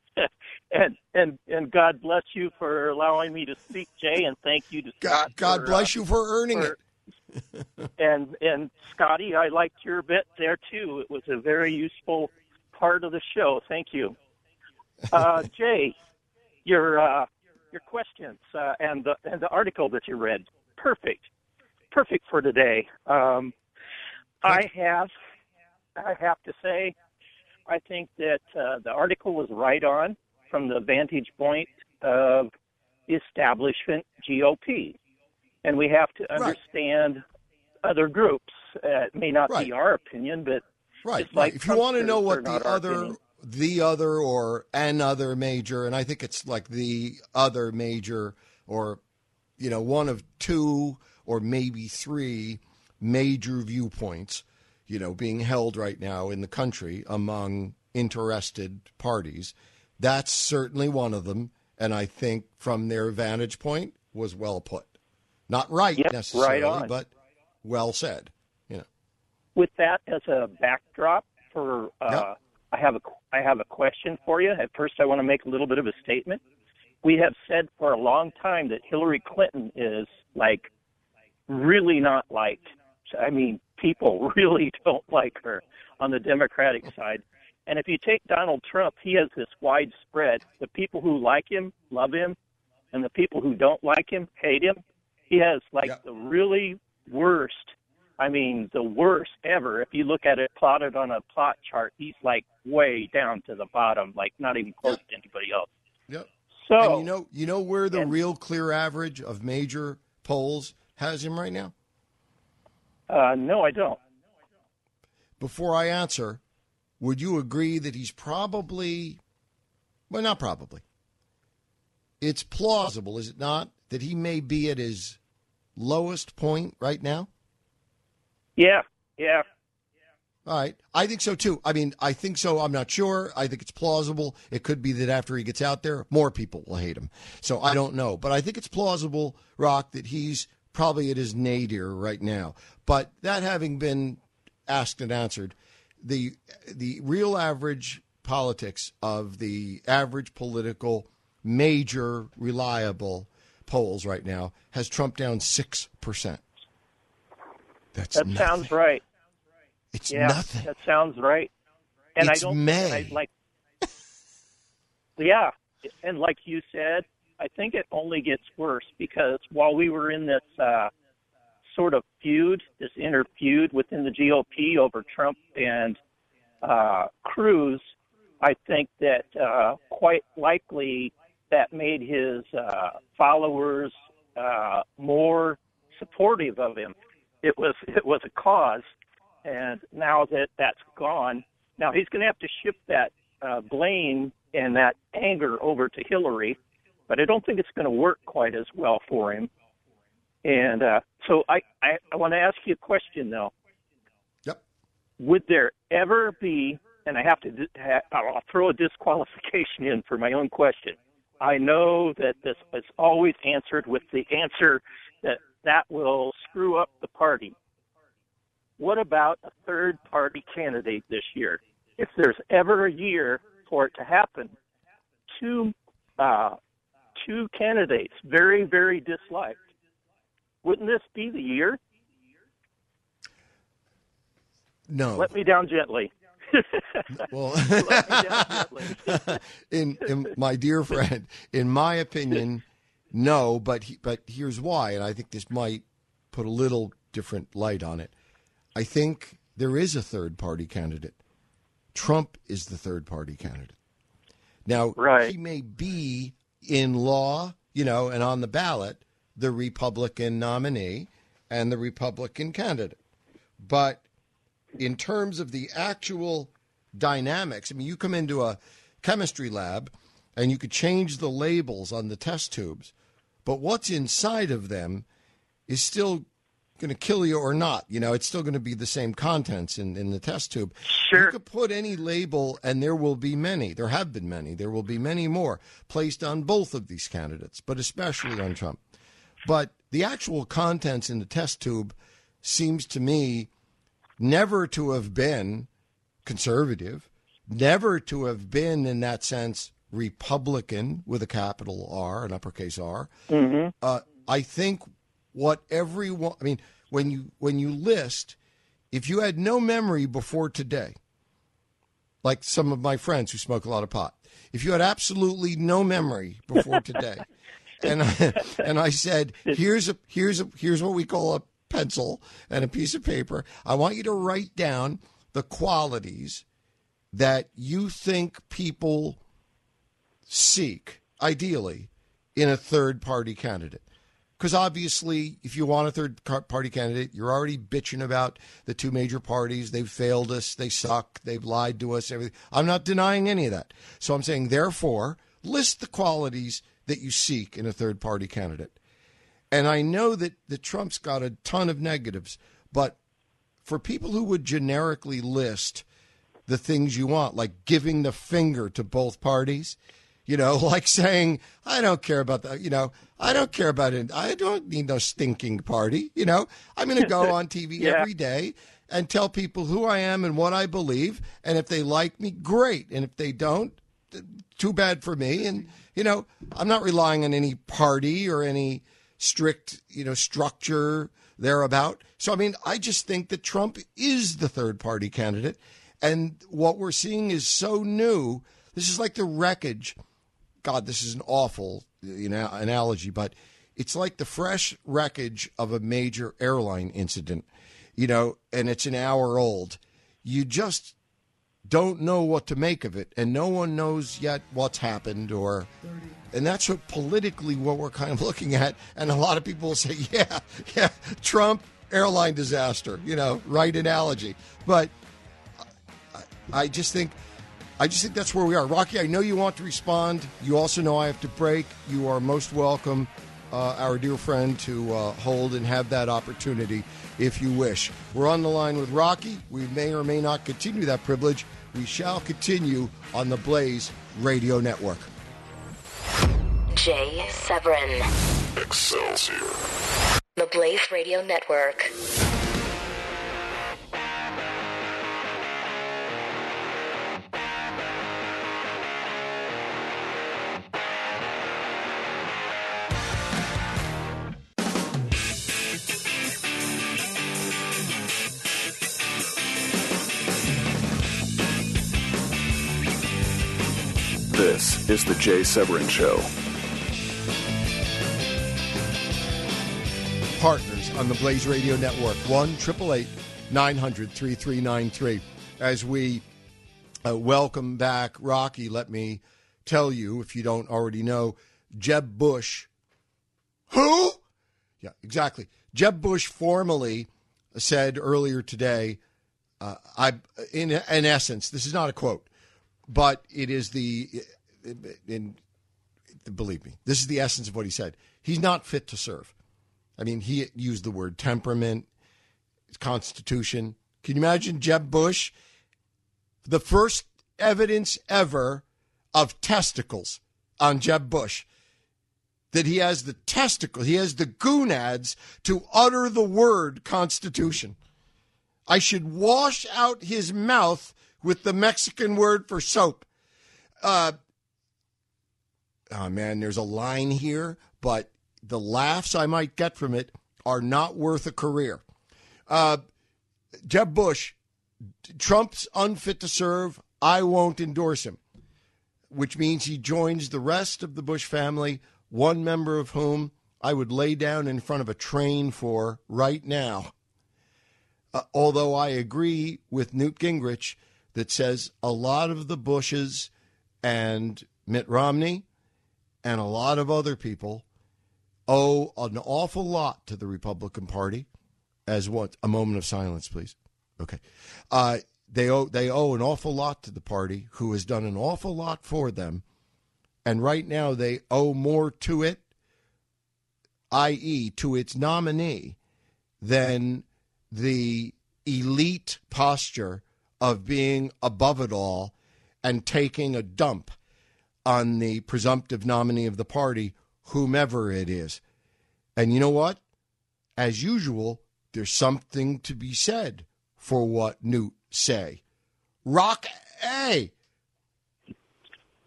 and and and God bless you for allowing me to speak, Jay, and thank you to God, Scott. God for, bless uh, you for earning for- it. And and Scotty, I liked your bit there too. It was a very useful part of the show. Thank you, uh, Jay. Your uh, your questions uh, and the and the article that you read, perfect, perfect for today. Um, I have I have to say, I think that uh, the article was right on from the vantage point of the establishment GOP. And we have to Right. understand other groups. Uh, it may not Right. be our opinion, but Right. Like right. If you want to know what the other, opinion. the other, or another major, and I think it's like the other major, or you know, one of two or maybe three major viewpoints, you know, being held right now in the country among interested parties. That's certainly one of them, and I think from their vantage point was well put. Not right Yep, necessarily, on. but well said. With that as a backdrop for uh, Yep. I have a I have a question for you. At first, I want to make a little bit of a statement. We have said for a long time that Hillary Clinton is like really not liked. I mean, people really don't like her on the Democratic side. And if you take Donald Trump, he has this widespread. The people who like him love him, and the people who don't like him hate him. He has like Yeah. the really worst I mean, the worst ever. If you look at it plotted on a plot chart, he's like way down to the bottom, like not even close to anybody else. Yep. So, And you know, you know where the and- real clear average of major polls has him right now. uh, no, I don't. Before I answer, would you agree that he's probably, well, not probably. It's plausible, is it not, that he may be at his lowest point right now? Yeah, yeah. All right. I think so too. I mean, I think so. I'm not sure. I think it's plausible. It could be that after he gets out there, more people will hate him. So I don't know. But I think it's plausible, Rock, that he's probably at his nadir right now. But that having been asked and answered, the the real average politics of the average political major reliable polls right now has Trump down six percent. That's That nothing. sounds right. It's Yeah, nothing. that sounds right. And It's I don't May. I, like. yeah, and like you said, I think it only gets worse because while we were in this uh, sort of feud, this inner feud within the GOP over Trump and uh, Cruz, I think that uh, quite likely that made his uh, followers uh, more supportive of him. It was it was a cause, and now that that's gone, now he's going to have to shift that uh, blame and that anger over to Hillary, but I don't think it's going to work quite as well for him. And uh, so I, I, I want to ask you a question though. Yep. Would there ever be, and I have to, I'll throw a disqualification in for my own question. I know that this is always answered with the answer that that will screw up the party. What about a third party candidate this year? If there's ever a year for it to happen, two uh, two candidates very very disliked. Wouldn't this be the year? No. Let me down gently. well, Let me down gently. in, in my dear friend, in my opinion, no. But he, but here's why, and I think this might put a little different light on it. I think there is a third party candidate. Trump is the third party candidate. Now, Right. he may be in law, you know, and on the ballot, the Republican nominee and the Republican candidate. But in terms of the actual dynamics, I mean, you come into a chemistry lab and you could change the labels on the test tubes, but what's inside of them is still going to kill you or not. You know, it's still going to be the same contents in, in the test tube. Sure. You could put any label, and there will be many. There have been many. There will be many more placed on both of these candidates, but especially on Trump. But the actual contents in the test tube seems to me never to have been conservative, never to have been, in that sense, Republican with a capital R, an uppercase R. Mm-hmm. Uh, I think what everyone, I mean, when you when you list, if you had no memory before today, like some of my friends who smoke a lot of pot, if you had absolutely no memory before today, and I, and I said, here's a here's a here's what we call a pencil and a piece of paper. I want you to write down the qualities that you think people seek, ideally, in a third party candidate. Because obviously, if you want a third party candidate, you're already bitching about the two major parties. They've failed us. They suck. They've lied to us. Everything. I'm not denying any of that. So I'm saying, therefore, list the qualities that you seek in a third party candidate. And I know that, that Trump's got a ton of negatives, but for people who would generically list the things you want, like giving the finger to both parties, you know, like saying, I don't care about that, you know, I don't care about it. I don't need no stinking party, you know. I'm going to go on TV Yeah. every day and tell people who I am and what I believe. And if they like me, great. And if they don't, too bad for me. And, you know, I'm not relying on any party or any strict, you know, structure thereabout. So, I mean, I just think that Trump is the third party candidate. And what we're seeing is so new. This is like the wreckage. God, this is an awful you know, analogy, but it's like the fresh wreckage of a major airline incident, you know, and it's an hour old. You just don't know what to make of it, and no one knows yet what's happened or. And that's what politically what we're kind of looking at. And a lot of people will say, yeah, yeah, Trump, airline disaster, you know, right analogy. But I just think I just think that's where we are. Rocky, I know you want to respond. You also know I have to break. You are most welcome, uh, our dear friend, to uh, hold and have that opportunity if you wish. We're on the line with Rocky. We may or may not continue that privilege. We shall continue on the Blaze Radio Network. Jay Severin, Excelsior. the Blaze Radio Network. Is The Jay Severin Show. partners on the Blaze Radio Network. 1 900 3393. As we uh, welcome back Rocky, let me tell you, if you don't already know, Jeb Bush. Who? Yeah, exactly. Jeb Bush formally said earlier today, uh, I, in, in essence, this is not a quote, but it is the, believe me, this is the essence of what he said. He's not fit to serve. I mean, he used the word temperament, constitution. Can you imagine Jeb Bush? The first evidence ever of testicles on Jeb Bush. That he has the testicle, he has the gonads to utter the word constitution. I should wash out his mouth with the Mexican word for soap. Uh, oh man, there's a line here, but the laughs I might get from it are not worth a career. Uh, Jeb Bush, Trump's unfit to serve. I won't endorse him, which means he joins the rest of the Bush family, one member of whom I would lay down in front of a train for right now. Uh, although I agree with Newt Gingrich that says a lot of the Bushes and Mitt Romney and a lot of other people owe an awful lot to the Republican Party. As what? A moment of silence, please. Okay. Uh, they owe they owe an awful lot to the party, who has done an awful lot for them, and right now they owe more to it, i.e., to its nominee, than the elite posture of being above it all and taking a dump on the presumptive nominee of the party, whomever it is. And you know what? As usual, there's something to be said for what Newt say. Rock A.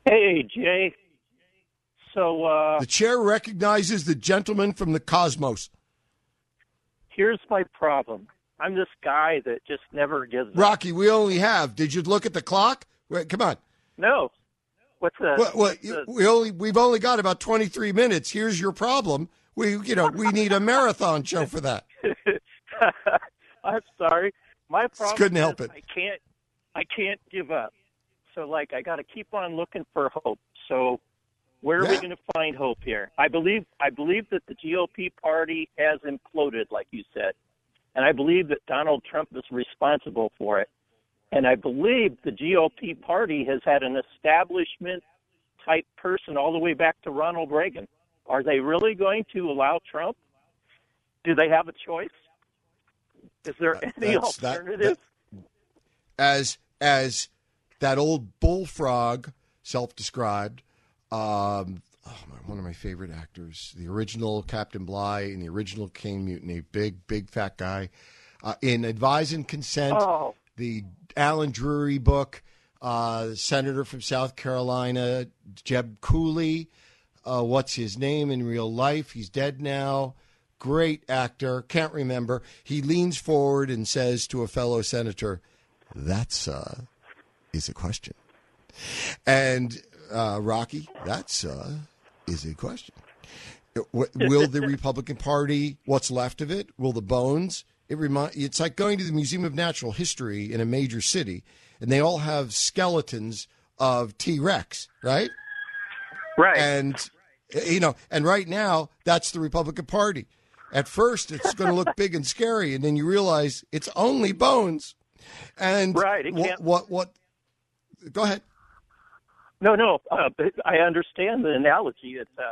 Hey, Jay. So uh, The chair recognizes the gentleman from the cosmos. here's my problem. I'm this guy that just never gives up. Rocky, we only have. Did you look at the clock? Wait, come on. No. What's the? Well, well, the- we only we've only got about 23 minutes. Here's your problem. We you know, we need a marathon show for that. I'm sorry. My problem couldn't help it. I can't I can't give up. So like I got to keep on looking for hope. So where are we going to find hope here? I believe I believe that the GOP party has imploded like you said. And I believe that Donald Trump is responsible for it. And I believe the GOP party has had an establishment type person all the way back to Ronald Reagan. Are they really going to allow Trump? Do they have a choice? Is there any That's- that- alternative? As as that old bullfrog, self-described, um, oh my, one of my favorite actors, the original Captain Bligh in the original Caine Mutiny, big big fat guy, uh, in Advise and Consent, Oh. The Allen Drury book, uh, the senator from South Carolina, Seab Cooley. Uh, what's his name in real life? He's dead now. Great actor. Can't remember. He leans forward and says to a fellow senator, "That's uh, is a question." And uh, Rocky, that's uh, is a question. Will the Republican Party, what's left of it, will the bones? It remind, It's like going to the Museum of Natural History in a major city, and they all have skeletons of T Rex, right? Right. And you know, and right now that's the Republican Party. At first, it's going to look big and scary, and then you realize it's only bones. And Right, what, what? What? Go ahead. no, no. Uh, but I understand the analogy. It's uh,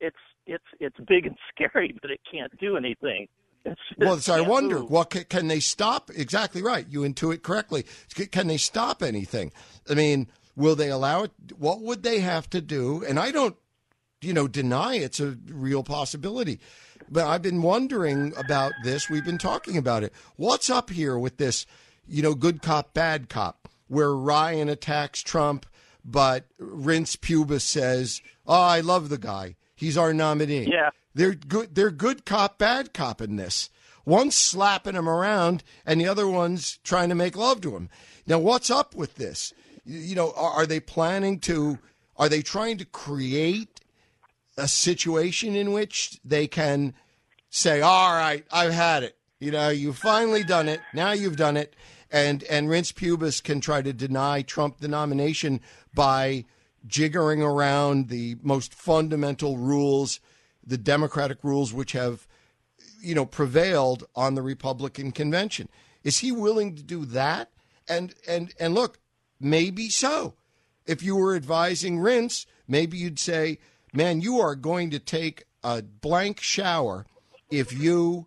it's it's it's big and scary, but it can't do anything. Well, so I wonder, move. what can, can they stop? Exactly right. You intuit correctly. Can they stop anything? I mean, will they allow it? What would they have to do? And I don't, you know, deny it's a real possibility. But I've been wondering about this. We've been talking about it. What's up here with this, you know, good cop, bad cop, where Ryan attacks Trump, but Reince Priebus says, oh, I love the guy. He's our nominee. Yeah. They're good. They're good cop, bad cop in this. One's slapping him around, and the other one's trying to make love to him. Now, what's up with this? You, know, are, are they planning to? Are they trying to create a situation in which they can say, "All right, I've had it. You know, you've finally done it. Now you've done it." And and Reince Priebus can try to deny Trump the nomination by jiggering around the most fundamental rules, the democratic rules which have you know prevailed on the Republican convention. Is he willing to do that? And and and look, maybe so. If you were advising Reince, maybe you'd say, "Man, you are going to take a blank shower if you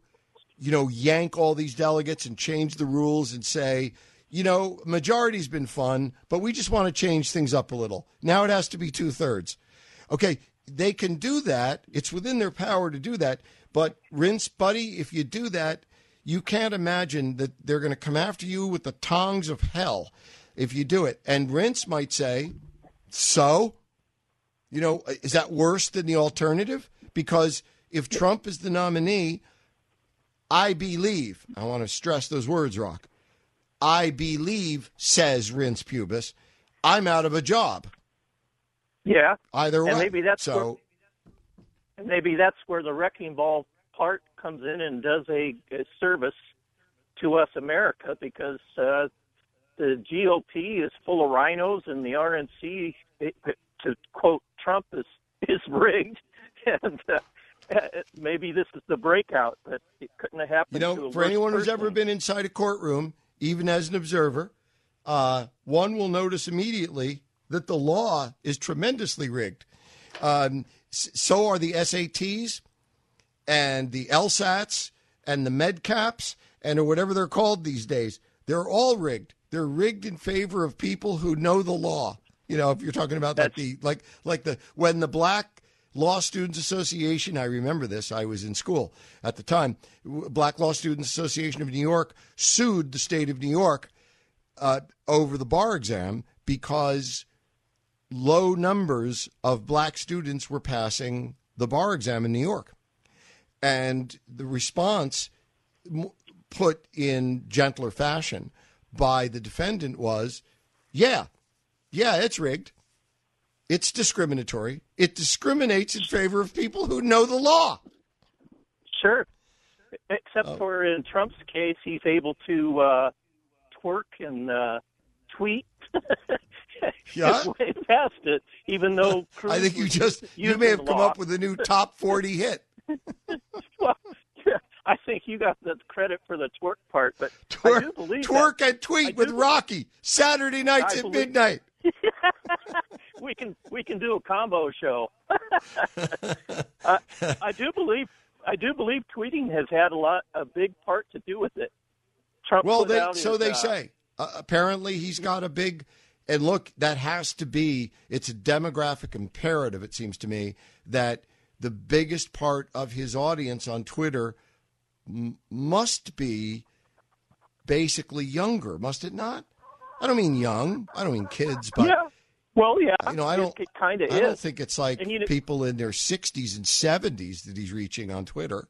you know, yank all these delegates and change the rules and say, you know, majority's been fun, but we just want to change things up a little. Now it has to be two thirds. Okay, they can do that. It's within their power to do that. But Reince, buddy, if you do that, you can't imagine that they're going to come after you with the tongs of hell if you do it. And Reince might say, so, you know, is that worse than the alternative? Because if Trump is the nominee, I believe, I want to stress those words, Rock. I believe, says Reince Priebus, I'm out of a job. Yeah. Either way. Maybe that's so. where- And maybe that's where the wrecking ball part comes in and does a, a service to us America because uh, the GOP is full of RINOs and the RNC, it, to quote Trump, is is rigged, and uh, uh, maybe this is the breakout, but it couldn't have happened. You know, for anyone who's ever been inside a courtroom, even as an observer, uh, one will notice immediately that the law is tremendously rigged. Um, so are the SATs and the LSATs and the MedCaps and or whatever they're called these days, they're all rigged. They're rigged in favor of people who know the law. You know, if you're talking about like the like like the when the black Law Students Association, I remember this, I was in school at the time. Black Law Students Association of New York sued the state of New York uh, over the bar exam because low numbers of black students were passing the bar exam in New York. And the response put in gentler fashion by the defendant was, yeah, yeah, it's rigged. It's discriminatory. It discriminates in favor of people who know the law. Sure. Except Oh. for in Trump's case, he's able to uh, twerk and uh, tweet Yeah. way past it, even though Cruz I think you just you may have come law. up with a new top 40 hit. Well, I think you got the credit for the twerk part, but I do believe twerk that and tweet I with Rocky Saturday nights I at believe- midnight. we can we can do a combo show. uh, I do believe I do believe tweeting has had a lot a big part to do with it. Trump Well, they so his, they uh, say. Uh, apparently, he's got a big. And look, that has to be. It's a demographic imperative. It seems to me that the biggest part of his audience on Twitter m- must be basically younger, must it not? I don't mean young. I don't mean kids, but yeah. Well, yeah. you know, I don't. It, kind of I don't think it's like you know- people in their 60s and 70s that he's reaching on Twitter.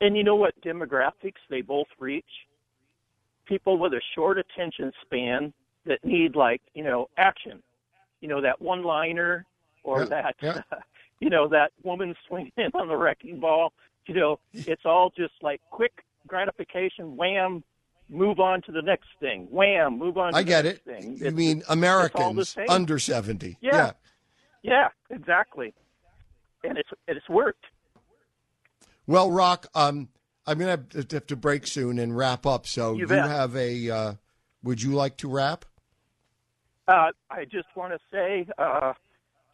And you know what demographics they both reach? People with a short attention span that need like, you know, action. You know, that one liner or Yeah, that yeah. you know, that woman swinging on the wrecking ball. You know, it's all just like quick gratification, wham, move on to the next thing. Wham, move on to I the get next it. thing. You It's- mean Americans under 70. Yeah. Yeah, exactly. And it's it's worked. Well, Rock, um, I'm going to have to break soon and wrap up. So You you, have a. Uh, would you like to wrap? Uh, I just want to say, uh,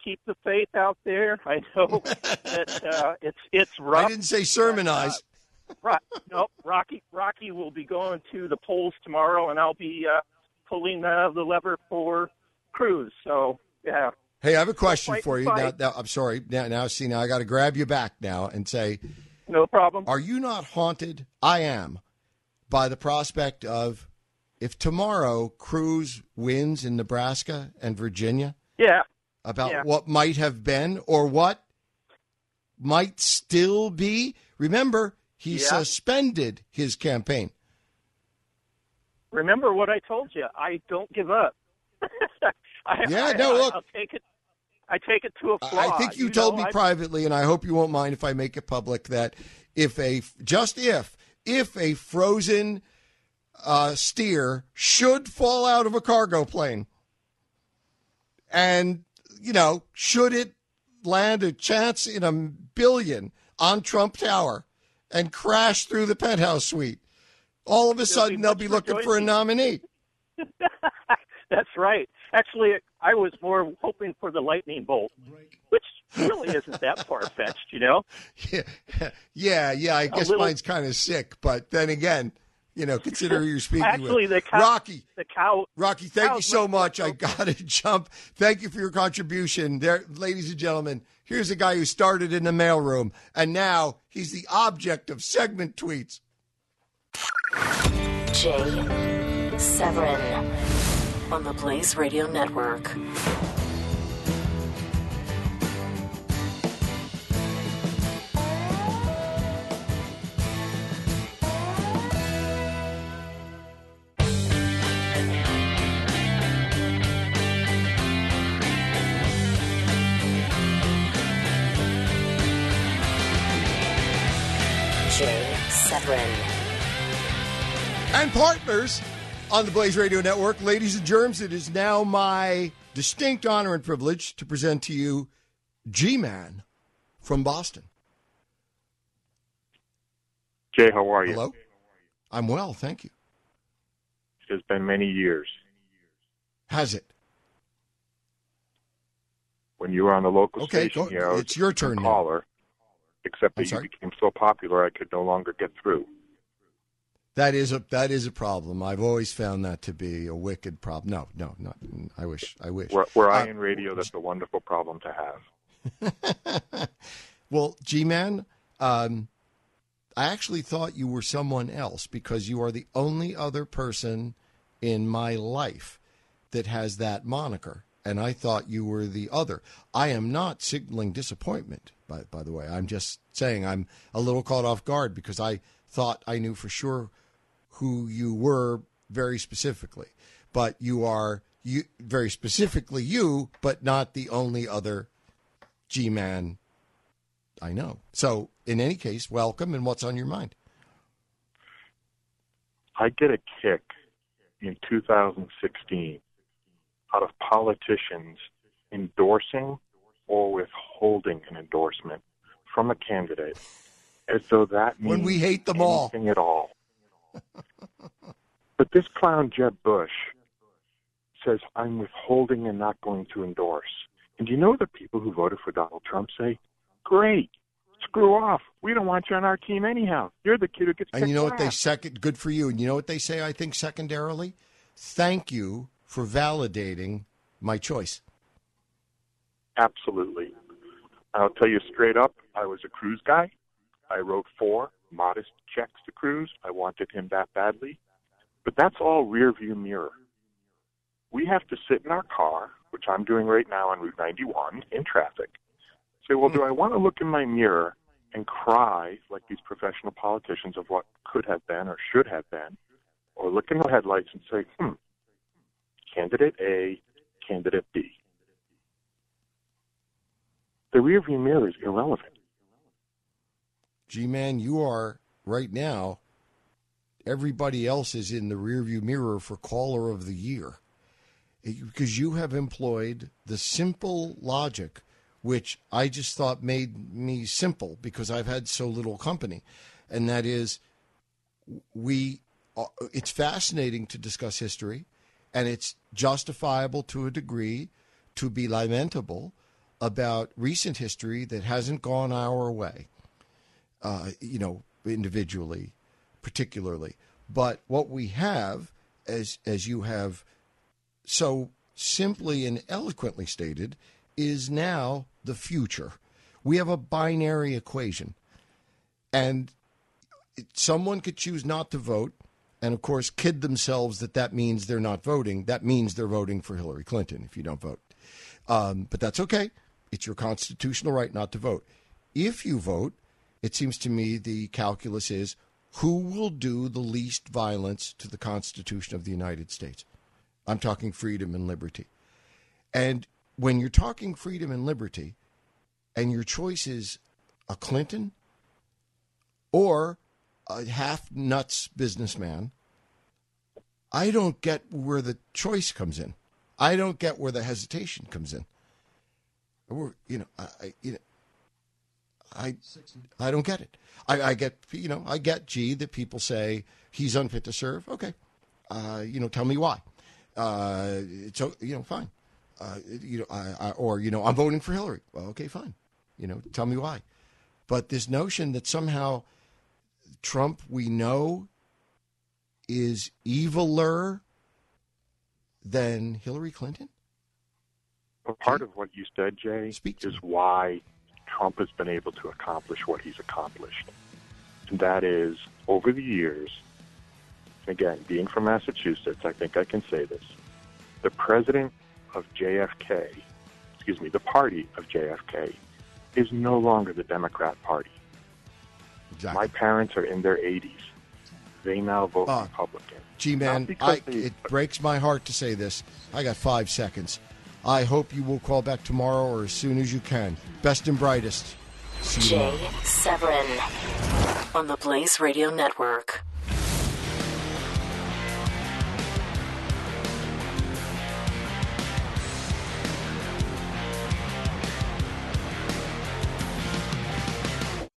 keep the faith out there. I know that uh, it's it's rough. I didn't say sermonize. Right. No, Rocky Rocky will be going to the polls tomorrow, and I'll be uh, pulling uh, the lever for Cruz. So yeah, hey, I have a question for you. Now, now, I'm sorry. Now, now, see, now I got to grab you back now and say, no problem. are you not haunted? I am by the prospect of if tomorrow Cruz wins in Nebraska and Virginia. Yeah, about Yeah. what might have been or what might still be. Remember, he Yeah. suspended his campaign. remember what I told you. I don't give up. I, Yeah, I, no, I, look. I'll take it. I take it to a flaw. I think you, told know, me I- privately, and I hope you won't mind if I make it public that if a just if if a frozen uh, steer should fall out of a cargo plane, and you know, should it land a chance in a billion on Trump Tower and crash through the penthouse suite, all of a sudden they'll be looking for a nominee. That's right. Actually, I was more hoping for the lightning bolt, which really isn't that far fetched, you know. Yeah, yeah, yeah. I guess little- mine's kind of sick, but then again, you know, consider who you're speaking Actually, with. the cow, Rocky, the cow. Rocky, thank you so much. I got to jump. Thank you for your contribution, there, ladies and gentlemen. Here's a guy who started in the mailroom, and now he's the object of segment tweets. Jay Severin on the Blaze Radio Network. Severin. and partners on the Blaze Radio Network. Ladies and germs, it is now my distinct honor and privilege to present to you G Man from Boston. Jay, how are you? Hello? I'm well, thank you. It's been many years. Has it? When you were on the local Okay, station go- here, I it's your a turn now. caller. Except that you became so popular I could no longer get through. That is a that is a problem. I've always found that to be a wicked problem. No, no, not. I wish. I wish. Where, where I Uh, in radio, that's a wonderful problem to have. Well, G Man, um, I actually thought you were someone else because you are the only other person in my life that has that moniker. And I thought you were the other. I am not signaling disappointment, by, by the way. I'm just saying I'm a little caught off guard because I thought I knew for sure who you were very specifically. But you are you very specifically you, but not the only other G Man I know. So, in any case, welcome and what's on your mind? I get a kick in 2016 out of politicians endorsing or withholding an endorsement from a candidate as though that means When we hate them all. at all. but this clown Jeb Bush says I'm withholding and not going to endorse. And do you know the people who voted for Donald Trump say, "Great, screw off. We don't want you on our team anyhow. You're the kid who gets." And you know what they second good for you. And you know what they say I think secondarily? Thank you for validating my choice. Absolutely. I'll tell you straight up, I was a Cruz guy. I wrote four modest checks to Cruz. I wanted him that badly. But that's all rear view mirror. We have to sit in our car, which I'm doing right now on Route 91 in traffic. Say, well, do I want to look in my mirror and cry like these professional politicians of what could have been or should have been? Or look in the headlights and say, hmm, candidate A, candidate B the rearview mirror is irrelevant. G Man, you are right now, everybody else is in the rearview mirror for caller of the year. Because you have employed the simple logic, which I just thought made me simple because I've had so little company. And that is, we, uh, it's fascinating to discuss history, and it's justifiable to a degree to be lamentable about recent history that hasn't gone our way uh, you know, individually, particularly. But what we have, as as you have so simply and eloquently stated, is now the future. We have a binary equation, and someone could choose not to vote, and of course, kid themselves that that means they're not voting. That means they're voting for Hillary Clinton if you don't vote. Um, but that's okay. It's your constitutional right not to vote. If you vote, it seems to me the calculus is who will do the least violence to the Constitution of the United States. I'm talking freedom and liberty. And when you're talking freedom and liberty, and your choice is a Clinton or a half nuts businessman, I don't get where the choice comes in. I don't get where the hesitation comes in. Or, you know, I, you know, I, I don't get it. I, I get, you know, I get, gee, that people say he's unfit to serve. Okay. Uh, you know, tell me why. Uh, it's, o- you know, fine. Uh, you know, I, I, or, you know, I'm voting for Hillary. Well, okay, fine. You know, tell me why. But this notion that somehow Trump, we know, is eviler than Hillary Clinton? Part of what you said, Jay, Speak is why Trump has been able to accomplish what he's accomplished. And that is, over the years, again, being from Massachusetts, I think I can say this. The president of JFK, excuse me, the party of JFK, is no longer the Democrat Party. Exactly. My parents are in their 80s. They now vote. Republican. G Man, I, they- it breaks my heart to say this. I got five seconds. I hope you will call back tomorrow or as soon as you can. Best and brightest. See. Jay Severin on the Blaze Radio Network.